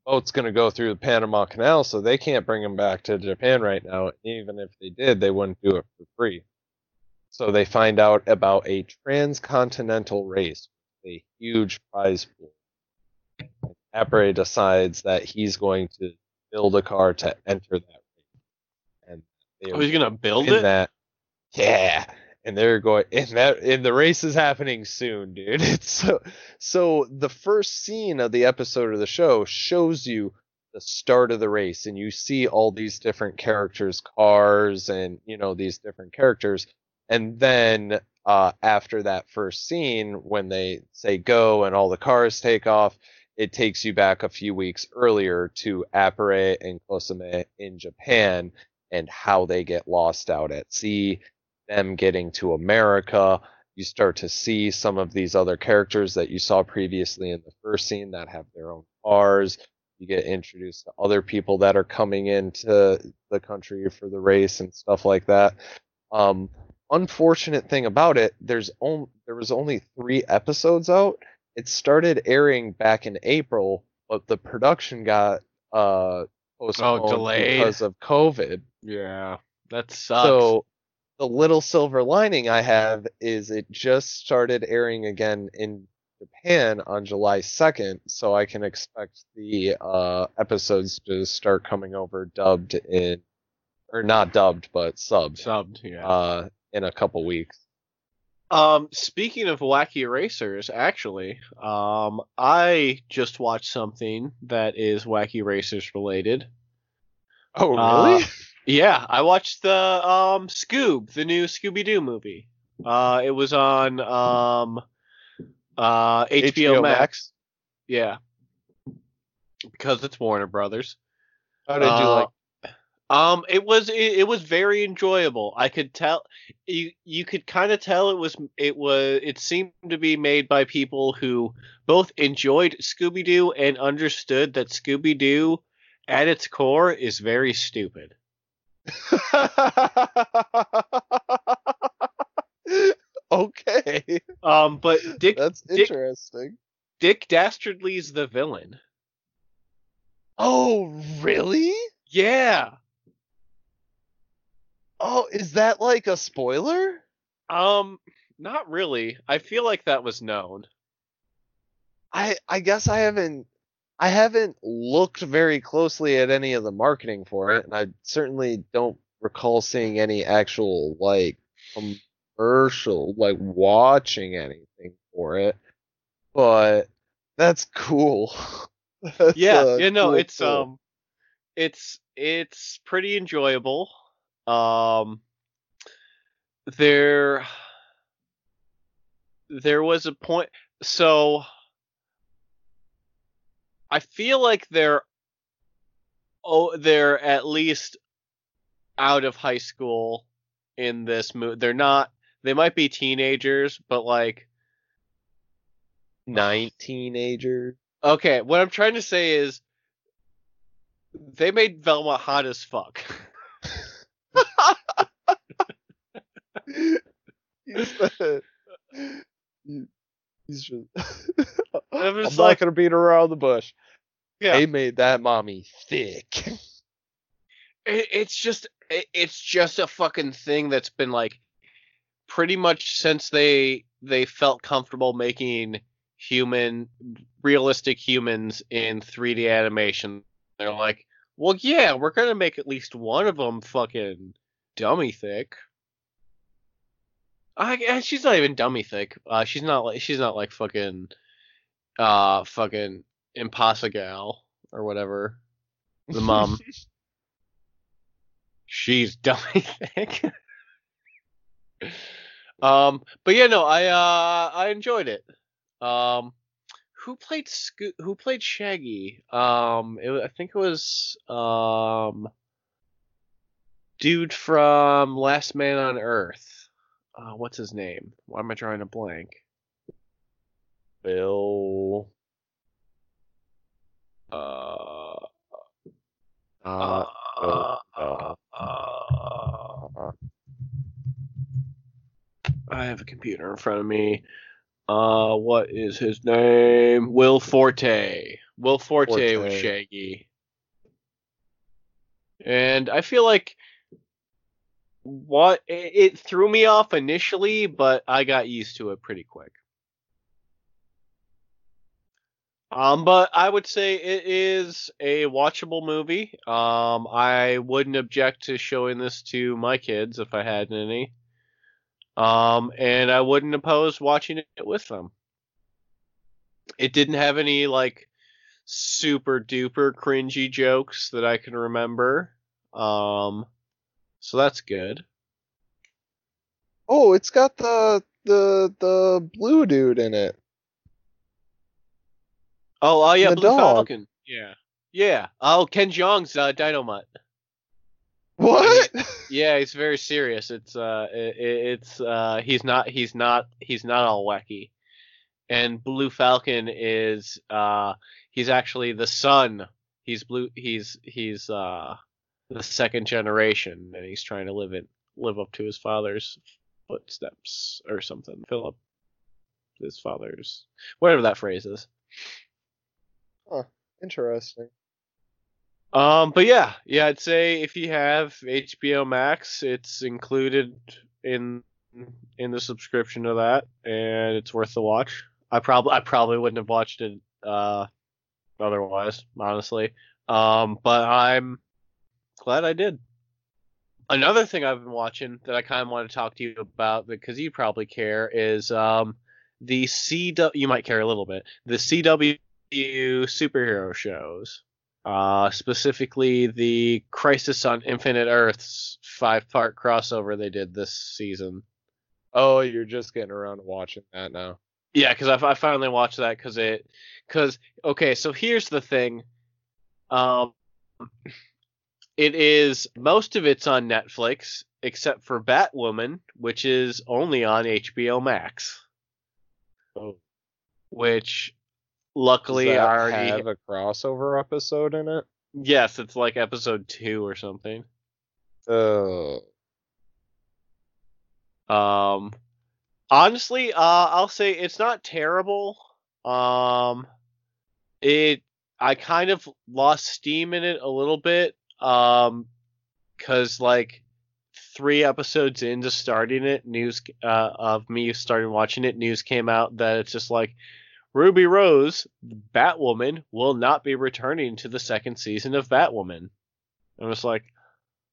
Boat's going to go through the Panama Canal, so they can't bring them back to Japan right now. Even if they did, they wouldn't do it for free. So they find out about a transcontinental race, a huge prize pool. Appare decides that he's going to build a car to enter that race, and they Oh, he's gonna build it. that. Yeah, and they're going *laughs* and that and the race is happening soon, dude. It's *laughs* so so the first scene of the episode of the show shows you the start of the race and you see all these different characters, cars and you know these different characters. And then uh after that first scene when they say go and all the cars take off, it takes you back a few weeks earlier to Appare and Kosame in Japan and how they get lost out at sea, them getting to America. You start to see some of these other characters that you saw previously in the first scene that have their own cars. You get introduced to other people that are coming into the country for the race and stuff like that. Um, unfortunate thing about it, there's only there was only three episodes out. It started airing back in April, but the production got uh postponed delayed. because of COVID. Yeah, that sucks. So the little silver lining I have is it just started airing again in Japan on July 2nd, so I can expect the uh, episodes to start coming over dubbed in, or not dubbed, but subbed subbed. Yeah. uh, in a couple weeks. Um, speaking of wacky racers, actually, um, I just watched something that is wacky racers related. Oh, Uh, really? Yeah, I watched the um Scoob, the new Scooby Doo movie. Uh, it was on um uh HBO, Max. Yeah, because it's Warner Brothers. How did you Uh, like? Um, it was it, it was very enjoyable. I could tell you you could kind of tell it was it was it seemed to be made by people who both enjoyed Scooby Doo and understood that Scooby Doo at its core is very stupid. *laughs* okay, Um, but Dick that's Dick- interesting. Dick Dastardly's the villain. Oh, really? Yeah. Oh, is that like a spoiler? Um, not really. I feel like that was known. I I guess I haven't I haven't looked very closely at any of the marketing for it, and I certainly don't recall seeing any actual like commercial, like watching anything for it. But that's cool. *laughs* That's yeah, you know, cool it's um, it's it's pretty enjoyable. Um, there there was a point. So I feel like they're oh they're at least out of high school in this movie. They're not. They might be teenagers, but like nine teenagers. okay. What I'm trying to say is they made Velma hot as fuck. *laughs* *laughs* he said, just. *laughs* I'm I'm just not like- gonna beat around the bush. Yeah. They made that mommy thick. *laughs* it, it's just it, it's just a fucking thing that's been like pretty much since they they felt comfortable making human realistic humans in 3D animation they're like well yeah we're going to make at least one of them fucking dummy thick I, she's not even dummy thick uh she's not like she's not like fucking uh fucking impossible or whatever the mom *laughs* she's dummy *laughs* thick. um, but yeah, no, I uh I enjoyed it. Um, who played Sco- Who played Shaggy? Um, it, I think it was um, dude from Last Man on Earth. Uh, what's his name? Why am I drawing a blank? Bill. Uh, Uh, uh, uh, uh, I have a computer in front of me. Uh, what is his name? Will Forte. Will Forte, was Forte. Shaggy. And I feel like what it, threw me off initially, but I got used to it pretty quick. Um, but I would say it is a watchable movie. Um, I wouldn't object to showing this to my kids if I had any. Um, and I wouldn't oppose watching it with them. It didn't have any like super duper cringy jokes that I can remember. Um, so that's good. oh, it's got the the the blue dude in it. Oh, oh yeah, The Blue dog. Falcon. Yeah, yeah. Oh, Ken Jeong's uh, Dynomutt. What? Yeah, he's very serious. It's uh, it, it's uh, he's not he's not he's not all wacky. And Blue Falcon is uh, he's actually the son. He's blue. He's he's uh, the second generation, and he's trying to live it live up to his father's footsteps or something. Philip, his father's whatever that phrase is. Huh. Interesting. Um, but yeah, yeah, I'd say if you have HBO Max, it's included in in the subscription to that, and it's worth the watch. I probably I probably wouldn't have watched it uh otherwise, honestly. Um, but I'm glad I did. Another thing I've been watching that I kind of want to talk to you about because you probably care is um the CW. You might care a little bit. The CW superhero shows uh, specifically the Crisis on Infinite Earths five part crossover they did this season. Oh, you're just getting around to watching that now. Yeah, because I, I finally watched that because it because okay, so here's the thing, um, it is most of it's on Netflix except for Batwoman, which is only on HBO Max, Oh, which does luckily that I already have a crossover episode in it? yes, it's like episode two or something. Oh. Um, honestly, uh, I'll say it's not terrible. Um, it I kind of lost steam in it a little bit. Um, cause like three episodes into starting it, news uh, of me starting watching it, news came out that it's just like Ruby Rose, Batwoman, will not be returning to the second season of Batwoman. I was like,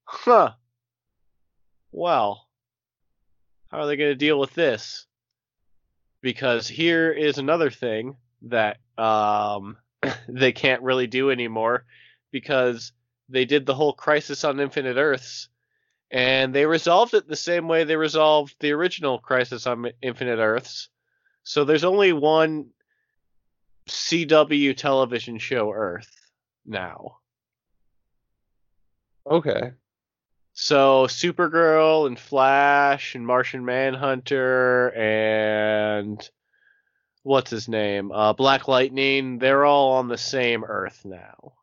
huh. Well, how are they going to deal with this? Because here is another thing that um, *coughs* they can't really do anymore because they did the whole Crisis on Infinite Earths and they resolved it the same way they resolved the original Crisis on Infinite Earths. So there's only one CW television show Earth now. Okay. So Supergirl and Flash and Martian Manhunter and what's his name? Uh, Black Lightning. They're all on the same Earth now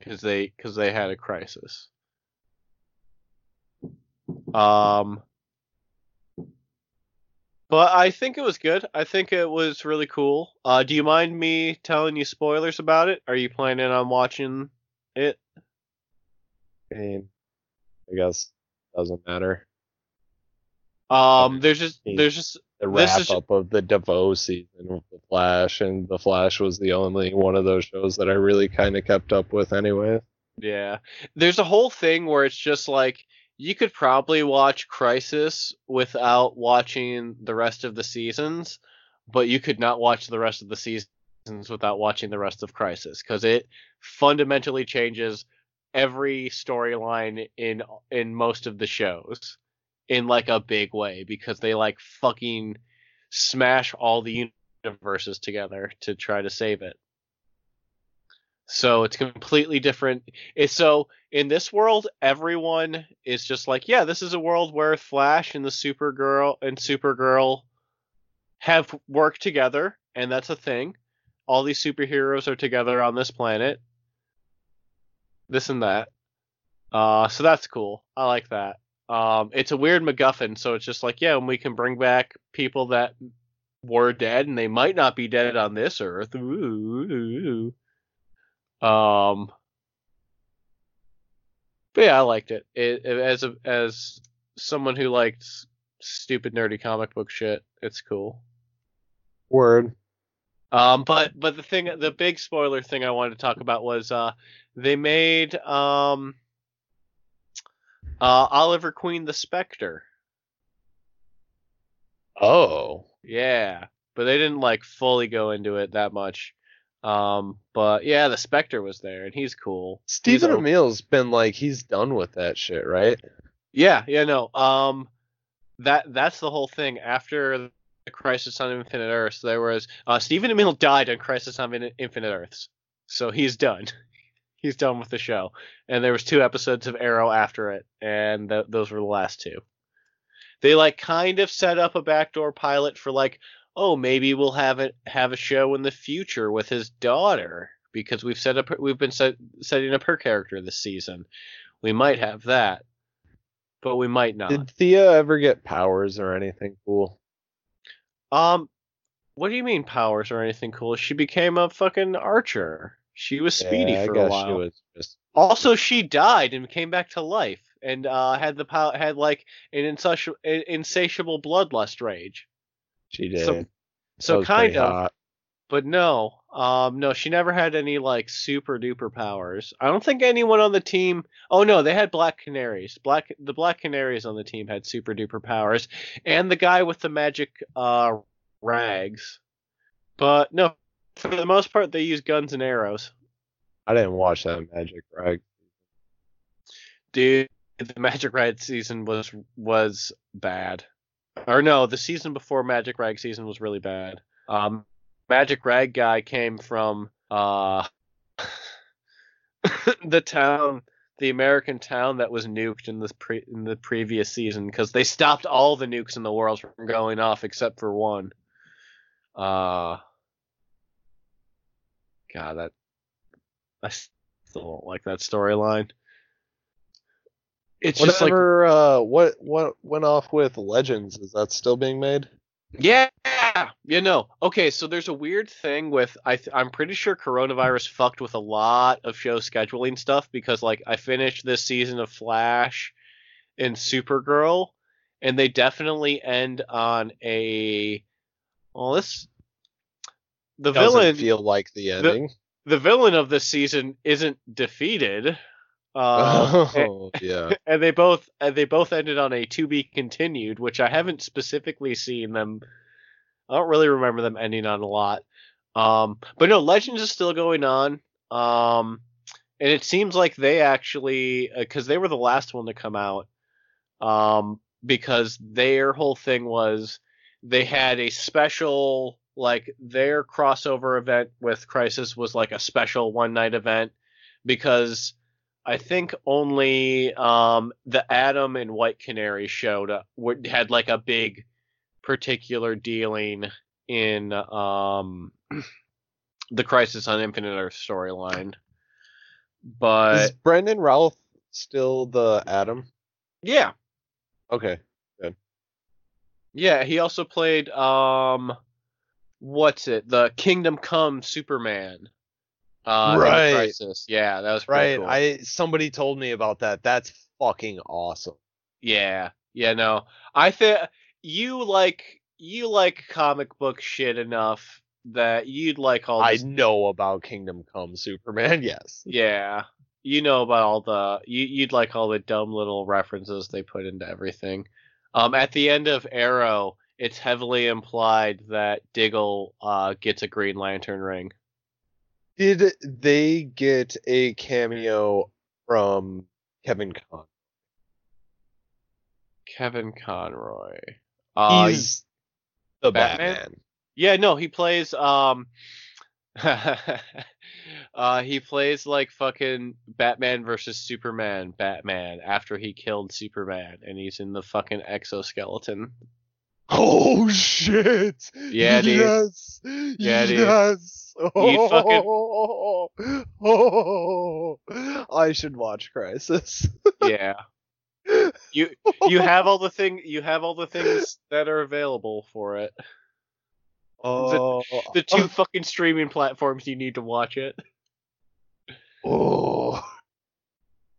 because they because they had a crisis. Um, but I think it was good. I think it was really cool. Uh, do you mind me telling you spoilers about it? Are you planning on watching it? I mean, I guess doesn't matter. Um, there's just there's just The wrap up of the DeVoe season with the Flash, and the Flash was the only one of those shows that I really kind of kept up with, anyway. Yeah. There's a whole thing where it's just like you could probably watch Crisis without watching the rest of the seasons, but you could not watch the rest of the seasons without watching the rest of Crisis because it fundamentally changes every storyline in in most of the shows in like a big way because they like fucking smash all the universes together to try to save it. So it's completely different. It's so in this world, everyone is just like, yeah, this is a world where Flash and the Supergirl and Supergirl have worked together, and that's a thing. All these superheroes are together on this planet. This and that. Uh, so that's cool. I like that. Um, it's a weird MacGuffin, so it's just like, yeah, and we can bring back people that were dead, and they might not be dead on this Earth. Ooh, ooh, ooh. Um, but yeah, I liked it. It, it- as a as someone who likes stupid nerdy comic book shit. It's cool. Word. Um, but but the thing, the big spoiler thing I wanted to talk about was uh, they made um, uh, Oliver Queen the Spectre. Oh. Yeah, but they didn't like fully go into it that much. Um, but yeah, the Spectre was there, and he's cool. Stephen Amell's been like he's done with that shit, right? Yeah, yeah, no. Um, that that's the whole thing. After the Crisis on Infinite Earths, there was uh, Stephen Amell died on Crisis on Infinite Earths, so he's done. He's done with the show. And there was two episodes of Arrow after it, and th- those were the last two. They like kind of set up a backdoor pilot for like, oh, maybe we'll have it have a show in the future with his daughter because we've set up we've been set, setting up her character this season. We might have that but we might not. Did Thea ever get powers or anything cool? Um, what do you mean powers or anything cool? She became a fucking archer. She was speedy yeah, for a while. she was just Also, she died and came back to life and uh, had the pow- had like an insatiable, insatiable bloodlust rage. she did. So- So kind of, hot. but no. Um, no, she never had any like super duper powers. I don't think anyone on the team. Oh no, they had black canaries. Black the black canaries on the team had super duper powers, and the guy with the magic uh rags. But no, for the most part, they use guns and arrows. I didn't watch that Magic Rag. Dude, the Magic Rag season was was bad. Or no, the season before Magic Rag season was really bad. Um, Magic Rag guy came from uh *laughs* the town, the American town that was nuked in the pre- in the previous season because they stopped all the nukes in the world from going off except for one. Uh, God, that I still don't like that storyline. it's just like Whatever. uh, what what went off with Legends? Is that still being made? Yeah, you know. Okay, so there's a weird thing with I th- I'm pretty sure coronavirus fucked with a lot of show scheduling stuff because like I finished this season of Flash and Supergirl and they definitely end on a well this the Doesn't villain feel like the ending. the villain of this season isn't defeated. Uh, oh *laughs* yeah. *laughs* and they both and they both ended on a to be continued, which I haven't specifically seen them. I don't really remember them ending on a lot. Um, but no, Legends is still going on. Um, and it seems like they actually because they were the last one to come out. Um, because their whole thing was they had a special like their crossover event with Crisis was like a special one night event because I think only um, the Atom and White Canary showed up, had like a big particular dealing in um, *clears throat* the Crisis on Infinite Earth storyline. But Is Brandon Routh still the Atom? yeah, Okay. Good. yeah, he also played um, what's it? The Kingdom Come Superman. Uh, Right. Crisis. Yeah, that was pretty Right. cool. I somebody told me about that. That's fucking awesome. Yeah, yeah, no. I think you like you like comic book shit enough that you'd like all I know about Kingdom Come Superman. *laughs* Yes. Yeah, you know about all the you you'd like all the dumb little references they put into everything. Um, at the end of Arrow, it's heavily implied that Diggle uh gets a Green Lantern ring. Did they get a cameo from Kevin Conn? Kevin Conroy. Uh, He's the Batman? Batman. Yeah, no, he plays um *laughs* uh he plays like fucking Batman versus Superman Batman after he killed Superman and he's in the fucking exoskeleton. Oh shit! Yeah, dude. Yes. Yeah, dude. yes. You fucking- Oh, oh, I should watch Crisis. Yeah. You you have all the thing you have all the things that are available for it. Oh, The two fucking streaming platforms you need to watch it. oh.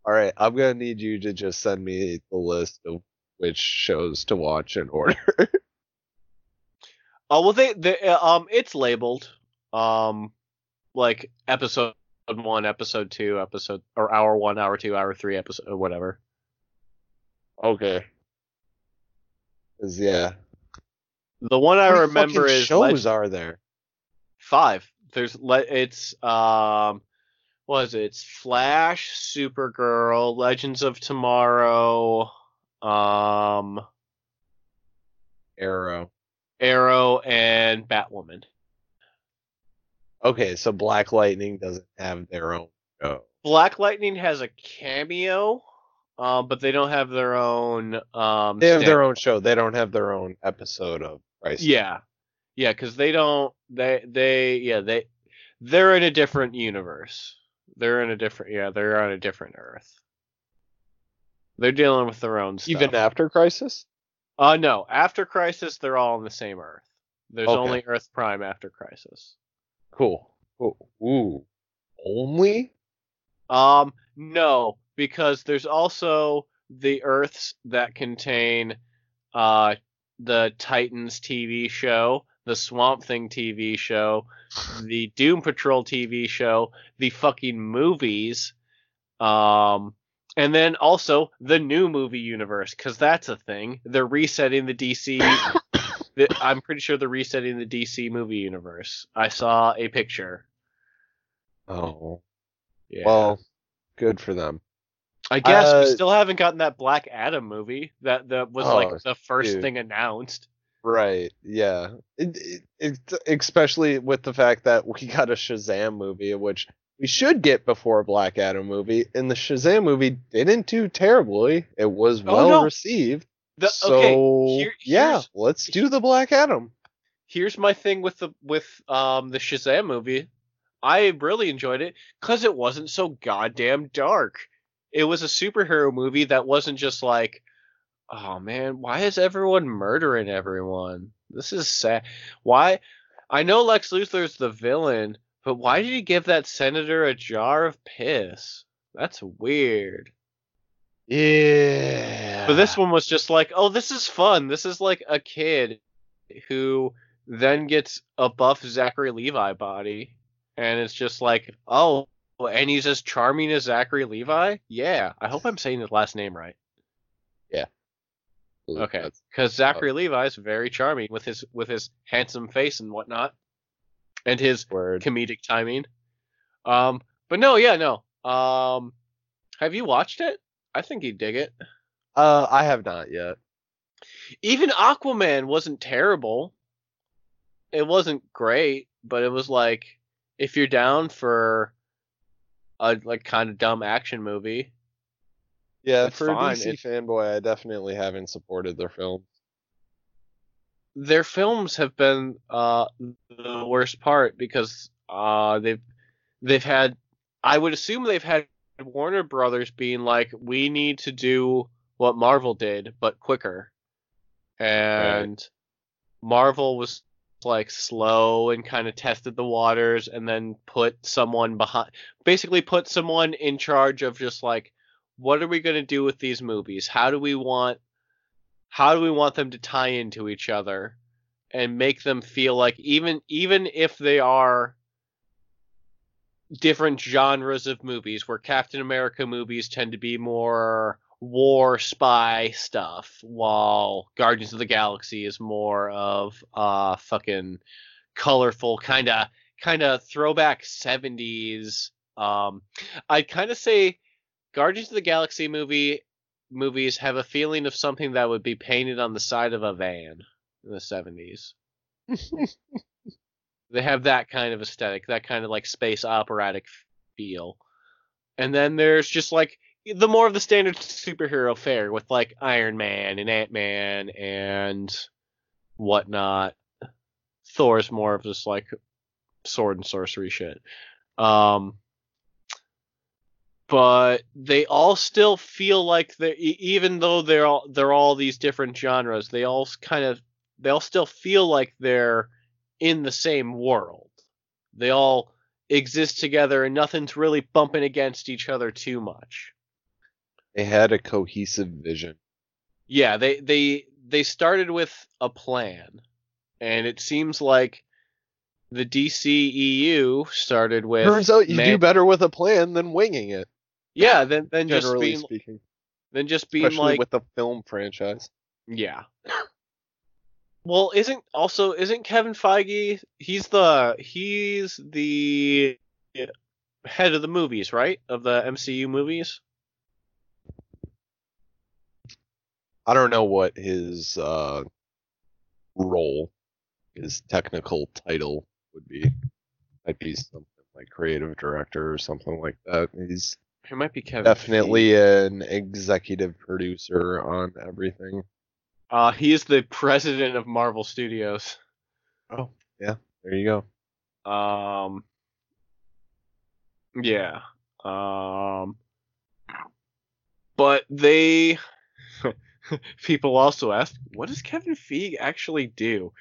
All right, I'm gonna need you to just send me the list of which shows to watch in order. Oh *laughs* well, they, they uh, um, it's labeled um, like episode one, episode two, episode or hour one, hour two, hour three, episode or whatever. okay. yeah. The one I remember is shows Leg- are there? five. There's le- it's um, what is it? It's Flash, Supergirl, Legends of Tomorrow, um, Arrow. Arrow, and Batwoman. Okay, so Black Lightning doesn't have their own show. Black Lightning has a cameo, um, but they don't have their own. Um, They have stand- their own show. They don't have their own episode of Crisis. Yeah, yeah, because they don't. They they yeah they they're in a different universe. They're in a different yeah they're on a different Earth. They're dealing with their own stuff. Even after Crisis? uh no after Crisis they're all on the same Earth. There's Okay. only Earth Prime after Crisis. Cool. Ooh. Ooh. Only? Um, no, because there's also the Earths that contain uh the Titans TV show, the Swamp Thing TV show, the Doom Patrol TV show, the fucking movies, um, and then also the new movie universe, because that's a thing. They're resetting the DC. *coughs* the- I'm pretty sure they're resetting the DC movie universe. I saw a picture. Oh. Yeah. Well, good for them. I guess Uh, we still haven't gotten that Black Adam movie that that was Oh, like the first dude. thing announced. Right. Yeah. It, it, it, especially with the fact that we got a Shazam movie, which we should get before a Black Adam movie, and the Shazam movie didn't do terribly. It was Oh, well no. received. The, so okay, here- yeah, let's do the Black Adam. Here's my thing with the with um the Shazam movie. I really enjoyed it because it wasn't so goddamn dark. it was a superhero movie that wasn't just like, oh man, why is everyone murdering everyone? This is sad. Why? I know Lex Luthor's the villain, but why did he give that senator a jar of piss? That's weird. Yeah. But this one was just like, oh, this is fun. This is like a kid who then gets a buff Zachary Levi body, and it's just like, oh, and he's as charming as Zachary Levi. Yeah, I hope I'm saying his last name right. Yeah. Okay, because Zachary Levi is very charming with his with his handsome face and whatnot, and his word. comedic timing. Um, but no, yeah, no. Um, have you watched it? I think you'd dig it. Uh, I have not yet. Even Aquaman wasn't terrible. It wasn't great, but it was like if you're down for a like kind of dumb action movie. Yeah, for fine, a DC fanboy, I definitely haven't supported their film. Their films have been uh the worst part because uh they've they've had I would assume they've had Warner Brothers being like we need to do what Marvel did but quicker. And Marvel was like slow and kind of tested the waters and then put someone behind basically put someone in charge of just like what are we going to do with these movies how do we want how do we want them to tie into each other and make them feel like even even if they are different genres of movies where Captain America movies tend to be more war spy stuff while Guardians of the Galaxy is more of uh fucking colorful kind of kind of throwback 70s um I'd kind of say Guardians of the Galaxy movie movies have a feeling of something that would be painted on the side of a van in the 70s. *laughs* they have that kind of aesthetic, that kind of like space operatic feel. And then there's just like the more of the standard superhero fare with like Iron Man and Ant Man and whatnot. Thor's more of just like sword and sorcery shit. Um, but they all still feel like they even though they're all they're all these different genres, they all kind of they all still feel like they're in the same world. They all exist together and nothing's really bumping against each other too much. They had a cohesive vision. Yeah, they they they started with a plan, and it seems like the DCEU started with Turns out you man- do better with a plan than winging it. Yeah, then then just being speaking, then just being especially like with the film franchise. yeah. Well, isn't also isn't Kevin Feige? He's the he's the head of the movies, right? Of the MCU movies. I don't know what his uh, role, his technical title would be. Might be something like creative director or something like that. He's It might be Kevin. definitely an executive producer on everything. Uh, he is the president of Marvel Studios. Oh, yeah. There you go. Um. Yeah. Um. But they. *laughs* people also ask, what does Kevin Feige actually do?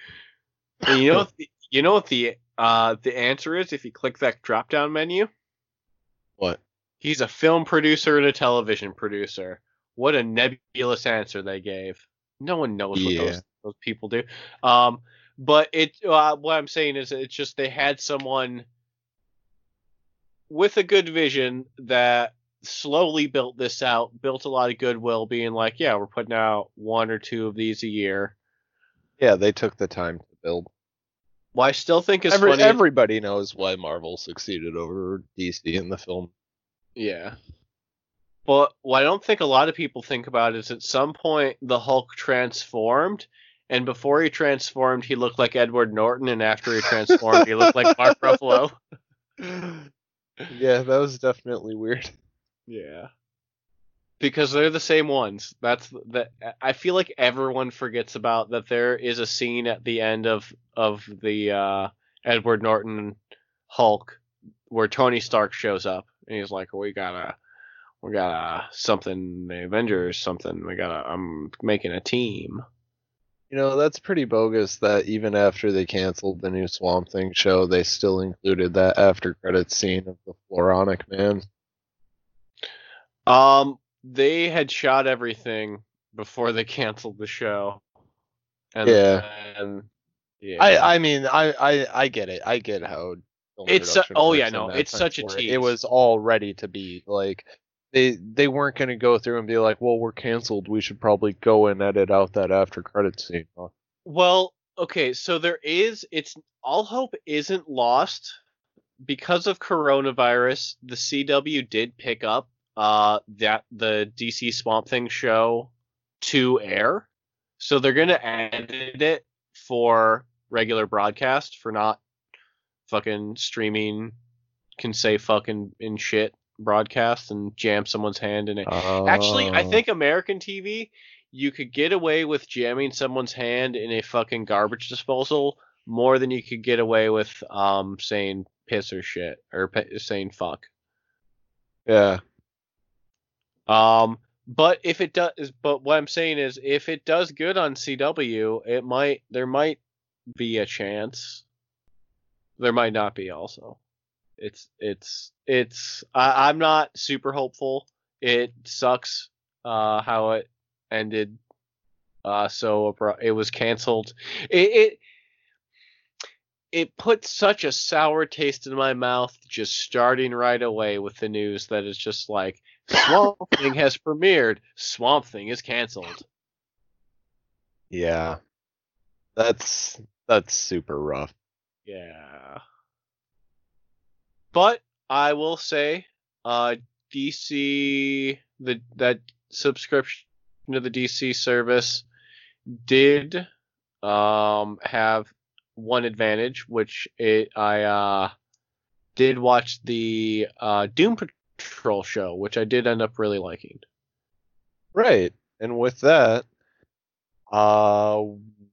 And you know, what *coughs* the, you know what the uh the answer is if you click that drop down menu. What? He's a film producer and a television producer. What a nebulous answer they gave. No one knows what Yeah. those those people do. Um, but it uh, what I'm saying is it's just they had someone with a good vision that slowly built this out, built a lot of goodwill, being like, yeah, we're putting out one or two of these a year. Yeah, they took the time to build. Well, I still think it's Every, funny. everybody knows why Marvel succeeded over DC in the film. Yeah. But what I don't think a lot of people think about is at some point the Hulk transformed, and before he transformed, he looked like Edward Norton, and after he transformed, he looked like Mark Ruffalo. *laughs* Yeah, that was definitely weird. Yeah. Because they're the same ones. That's that. I feel like everyone forgets about that. There is a scene at the end of of the uh, Edward Norton Hulk where Tony Stark shows up, and he's like, "We gotta, we got uh, something the Avengers something. We got I'm making a team. You know, that's pretty bogus that even after they canceled the new Swamp Thing show, they still included that after credit scene of the Floronic Man. Um, they had shot everything before they canceled the show. And Yeah. then- yeah. I I mean I I I get it. I get how It's su- production oh, yeah, no, it's such a tease. It was all ready to be like they they weren't going to go through and be like, "Well, we're canceled. We should probably go and edit out that after credit scene." Huh? Well, okay, so there is it's all hope isn't lost because of coronavirus. The CW did pick up uh that the DC Swamp Thing show to air. So they're going to edit it for regular broadcast for not fucking streaming can say fucking in shit broadcast and jam someone's hand in it. Actually, I Oh. think American TV, you could get away with jamming someone's hand in a fucking garbage disposal more than you could get away with um saying piss or shit or p- saying fuck. Yeah. Um, but if it does, but what I'm saying is, if it does good on CW, it might there might be a chance. There might not be also. It's it's it's I, I'm not super hopeful. It sucks uh, how it ended. Uh, so it was canceled. It, it it put such a sour taste in my mouth just starting right away with the news that it's just like Swamp *coughs* Thing has premiered. Swamp Thing is canceled. Yeah. That's that's super rough. Yeah. But I will say, uh, DC the that subscription to the DC service did um have one advantage, which it I uh did watch the uh Doom Patrol show, which I did end up really liking. Right. And with that, uh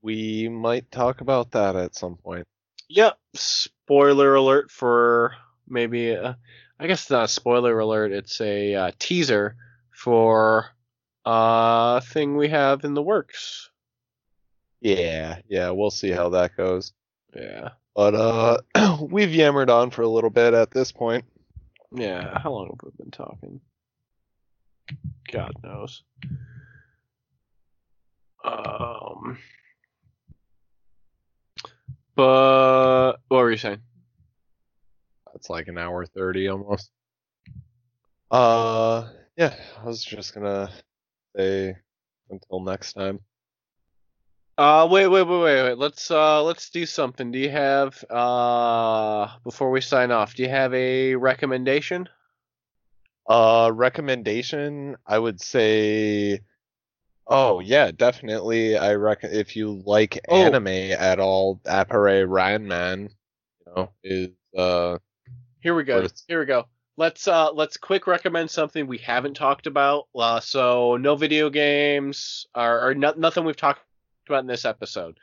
we might talk about that at some point. Yep. Spoiler alert for maybe a, I guess it's not a spoiler alert. It's a uh, teaser for a thing we have in the works. Yeah, yeah, we'll see how that goes. Yeah. But uh *clears throat* we've yammered on for a little bit at this point. Yeah. How long have we been talking? God knows. Um. But what were you saying? It's like an hour 30 almost. Uh yeah, I was just going to say until next time. Uh, wait, wait, wait, wait, wait. Let's uh, let's do something. Do you have uh, before we sign off? Do you have a recommendation? Uh, recommendation, I would say. Oh yeah, definitely. I reckon if you like Oh. anime at all, Appare Ranman, you know, is uh Here we go. Here we go. Let's uh, let's quick recommend something we haven't talked about. Uh, so no video games or, or no, nothing we've talked about in this episode.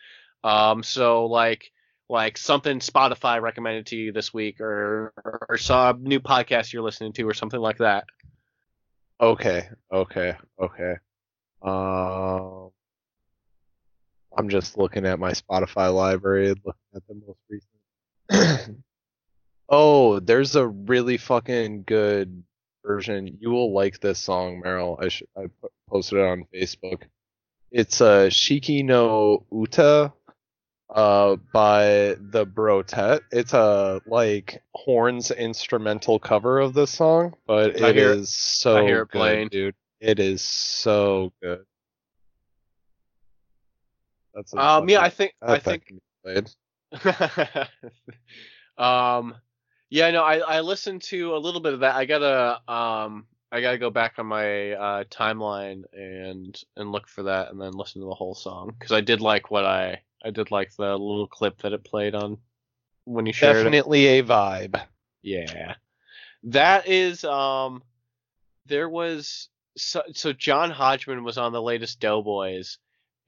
Um, so like like something Spotify recommended to you this week, or or, or some new podcast you're listening to, or something like that. okay, okay, okay. Um, I'm just looking at my Spotify library, and looking at the most recent. *clears throat* oh, there's a really fucking good version. You will like this song, Meryl. I should I posted it on Facebook. It's uh, Shiki no Uta uh by the Brotet. It's a like horns instrumental cover of this song, but it hear- is so I hear it good, playing. dude. It is so good. That's a- Um, yeah, I think I think can be played. um yeah no I, I listened to a little bit of that i gotta um i gotta go back on my uh timeline and and look for that and then listen to the whole song because i did like what i i did like the little clip that it played on when you shared it Definitely a vibe. yeah that is um there was so, so john hodgman was on the latest doughboys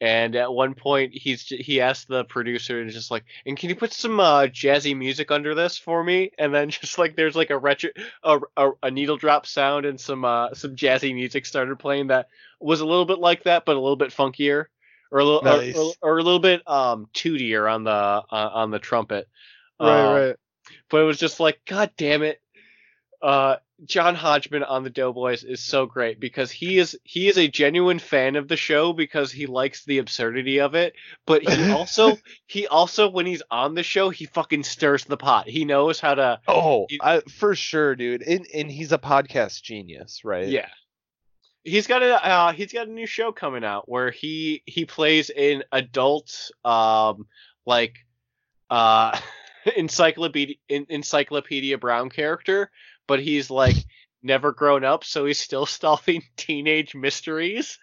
And at one point, he's he asked the producer, and just like, "And can you put some uh, jazzy music under this for me?" And then *laughs* just like there's like a retro, a, a, a needle drop sound, and some uh, some jazzy music started playing that was a little bit like that, but a little bit funkier, or a little Nice. or, or, or a little bit um tootier on the uh, on the trumpet. Right, Um, right. but it was just like, God damn it. Uh, John Hodgman on the Doughboys is so great because he is he is a genuine fan of the show because he likes the absurdity of it. But he *laughs* also he also when he's on the show he fucking stirs the pot. He knows how to Oh, you- I, for sure, dude. And, and he's a podcast genius, right? yeah. He's got a uh, he's got a new show coming out where he he plays an adult um like uh *laughs* encyclopedia en- encyclopedia Brown character, but he's like never grown up, so he's still *laughs* solving teenage mysteries.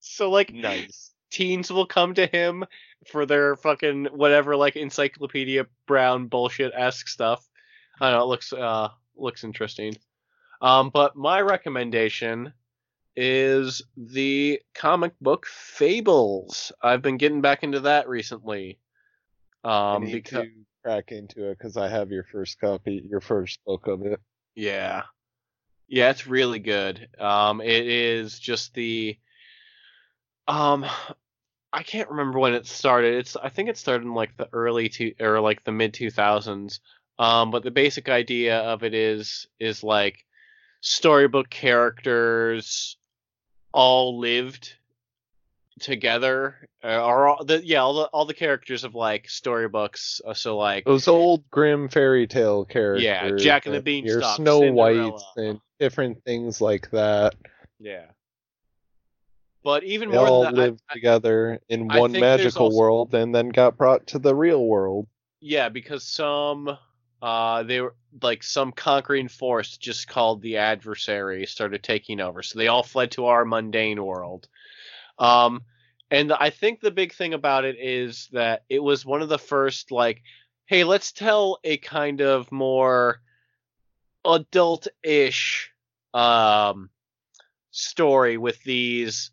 So like Nice. teens will come to him for their fucking whatever like encyclopedia Brown bullshit esque stuff. I don't know, it looks uh looks interesting. Um, but my recommendation is the comic book Fables. I've been getting back into that recently. I Um, need because to crack into it because I have your first copy, your first book of it. Yeah. Yeah, it's really good. Um it is just the um I can't remember when it started. It's I think it started in like the early two or like the mid 2000s. Um but the basic idea of it is is like storybook characters all lived together uh, or all the yeah all the all the characters of like storybooks uh, so like Those old Grimm fairy tale characters. Yeah jack and the that- Your Beanstalk, Snow. Whites and different things like that. yeah but even They more all than that I- lived together in I one magical also- world and then got brought to the real world. Yeah, because some uh they were like some conquering force just called the adversary started taking over. So they all fled to our mundane world. Um and I think the big thing about it is that it was one of the first like hey, let's tell a kind of more adult-ish um story with these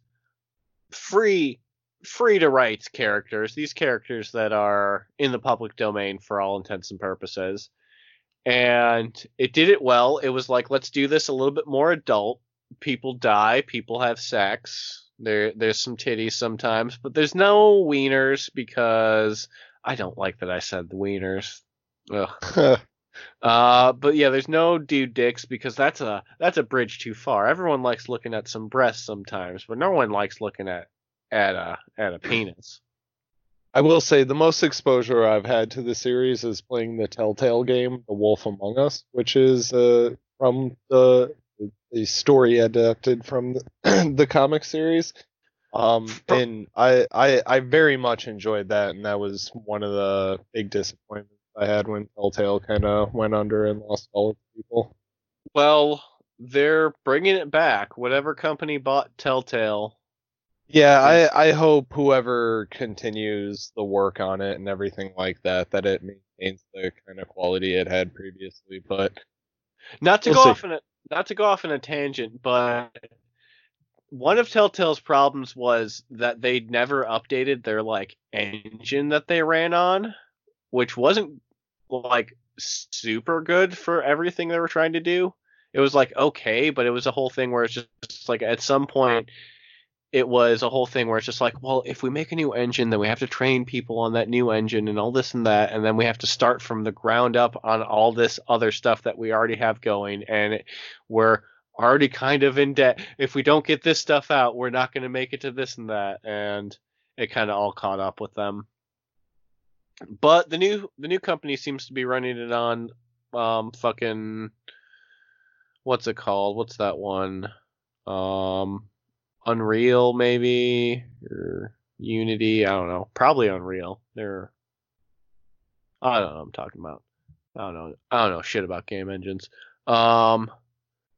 free free to write characters, these characters that are in the public domain for all intents and purposes. And it did it well. It was like, let's do this a little bit more adult. People die, people have sex. There there's some titties sometimes, but there's no wieners because I don't like that I said the wieners. Ugh. *laughs* Uh, but yeah, there's no dude dicks because that's a that's a bridge too far. Everyone likes looking at some breasts sometimes, but no one likes looking at at a at a penis. I will say the most exposure I've had to the series is playing the Telltale game, The Wolf Among Us, which is uh, from the the story adapted from the, *clears throat* the comic series. Um, and I, I I very much enjoyed that, and that was one of the big disappointments I had when Telltale kind of went under and lost all its people. Well, they're bringing it back. Whatever company bought Telltale. Yeah, I, I hope whoever continues the work on it and everything like that, that it maintains the kind of quality it had previously. But Not to We'll go see. off in a not to go off in a tangent, but one of Telltale's problems was that they never updated their like engine that they ran on, which wasn't like super good for everything they were trying to do. It was like okay, but it was a whole thing where it's just, just like at some point it was a whole thing where it's just like, well, if we make a new engine, then we have to train people on that new engine and all this and that, and then we have to start from the ground up on all this other stuff that we already have going, and it, we're already kind of in debt. If we don't get this stuff out, we're not going to make it to this and that, and it kind of all caught up with them. But the new the new company seems to be running it on um fucking what's it called? What's that one? Um Unreal maybe or Unity, I don't know. Probably Unreal. They're I don't know what I'm talking about. I don't know. I don't know shit about game engines. Um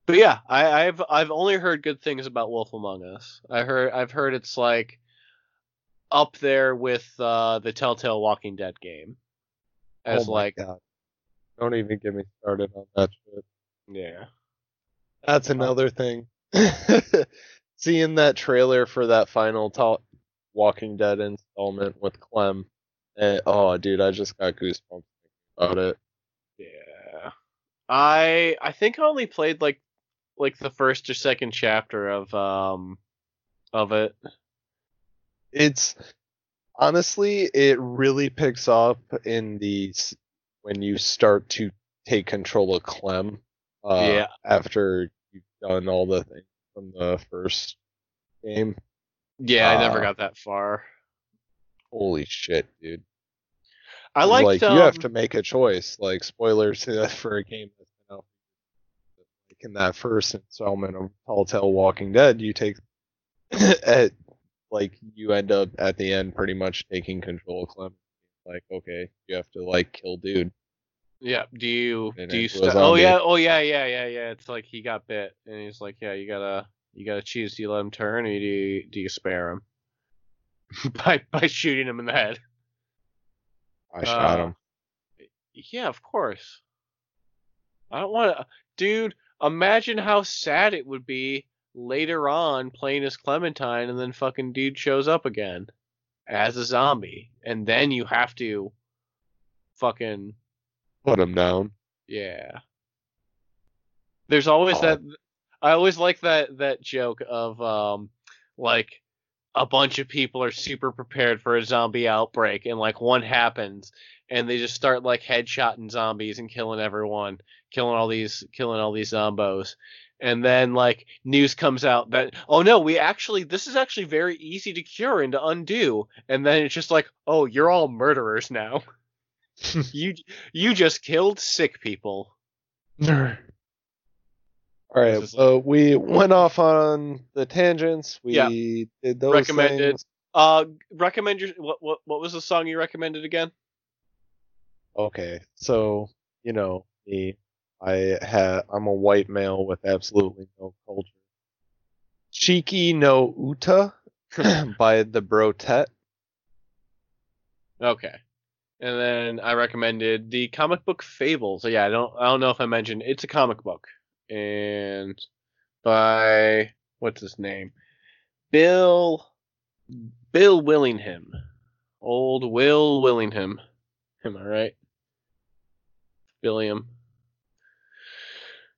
but yeah, I, I've I've only heard good things about Wolf Among Us. I heard I've heard it's like up there with uh, the Telltale Walking Dead game. As oh my like God. don't even get me started on that shit. yeah. That's another thing. *laughs* Seeing that trailer for that final Tell Walking Dead installment with Clem. And, oh, dude, I just got goosebumps about it. Yeah. I I think I only played like like the first or second chapter of um of it. It's honestly, it really picks up in the when you start to take control of Clem. Uh, Yeah. After you've done all the things from the first game. Yeah, I never Uh, got that far. Holy shit, dude! I liked like um, you have to make a choice. Like spoilers *laughs* for a game that's been out. Like in that first installment of Telltale Walking Dead, you take *coughs* at like you end up at the end pretty much taking control of Clem. Like okay, you have to like kill dude. Yeah. Do you And do you st- Oh yeah. Oh yeah. Yeah. Yeah. Yeah. It's like he got bit, and he's like, yeah, you gotta you gotta choose. Do you let him turn, or do you do you spare him *laughs* by by shooting him in the head? I shot Uh, him. Yeah, of course. I don't want to, dude. Imagine how sad it would be later on playing as Clementine, and then fucking dude shows up again as a zombie, and then you have to fucking Put him down. Yeah. There's always Oh. that I always like that that joke of um like a bunch of people are super prepared for a zombie outbreak and like one happens and they just start like headshotting zombies and killing everyone, killing all these killing all these zombos. And then like news comes out that oh no, we actually this is actually very easy to cure and to undo. And then it's just like, "Oh, you're all murderers now." *laughs* *laughs* you you just killed sick people. All right, This is- uh, we went off on the tangents. We Yeah. did those Recommended. things. Uh, recommend your what what what was the song you recommended again? Okay, so you know me, I ha I'm a white male with absolutely no culture. Cheeky no Uta *laughs* *clears throat* by the Brotet. Okay. And then I recommended the comic book Fables. Yeah, I don't I don't know if I mentioned it's a comic book and by what's his name? Bill Bill Willingham. Old Will Willingham. Am I right? Billiam.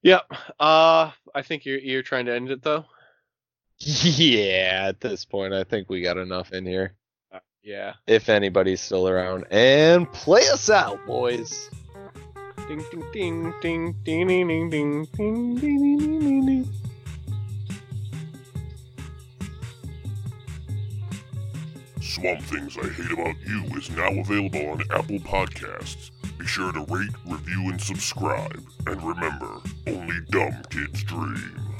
Yep. Uh I think you're you're trying to end it though. *laughs* Yeah, at this point, I think we got enough in here. Yeah. If anybody's still around, and play us out, boys. Ding ding ding ding ding ding ding ding ding ding ding ding ding. Swamp Things I Hate About You is now available on Apple Podcasts. Be sure to rate, review, and subscribe. And remember, only dumb kids dream.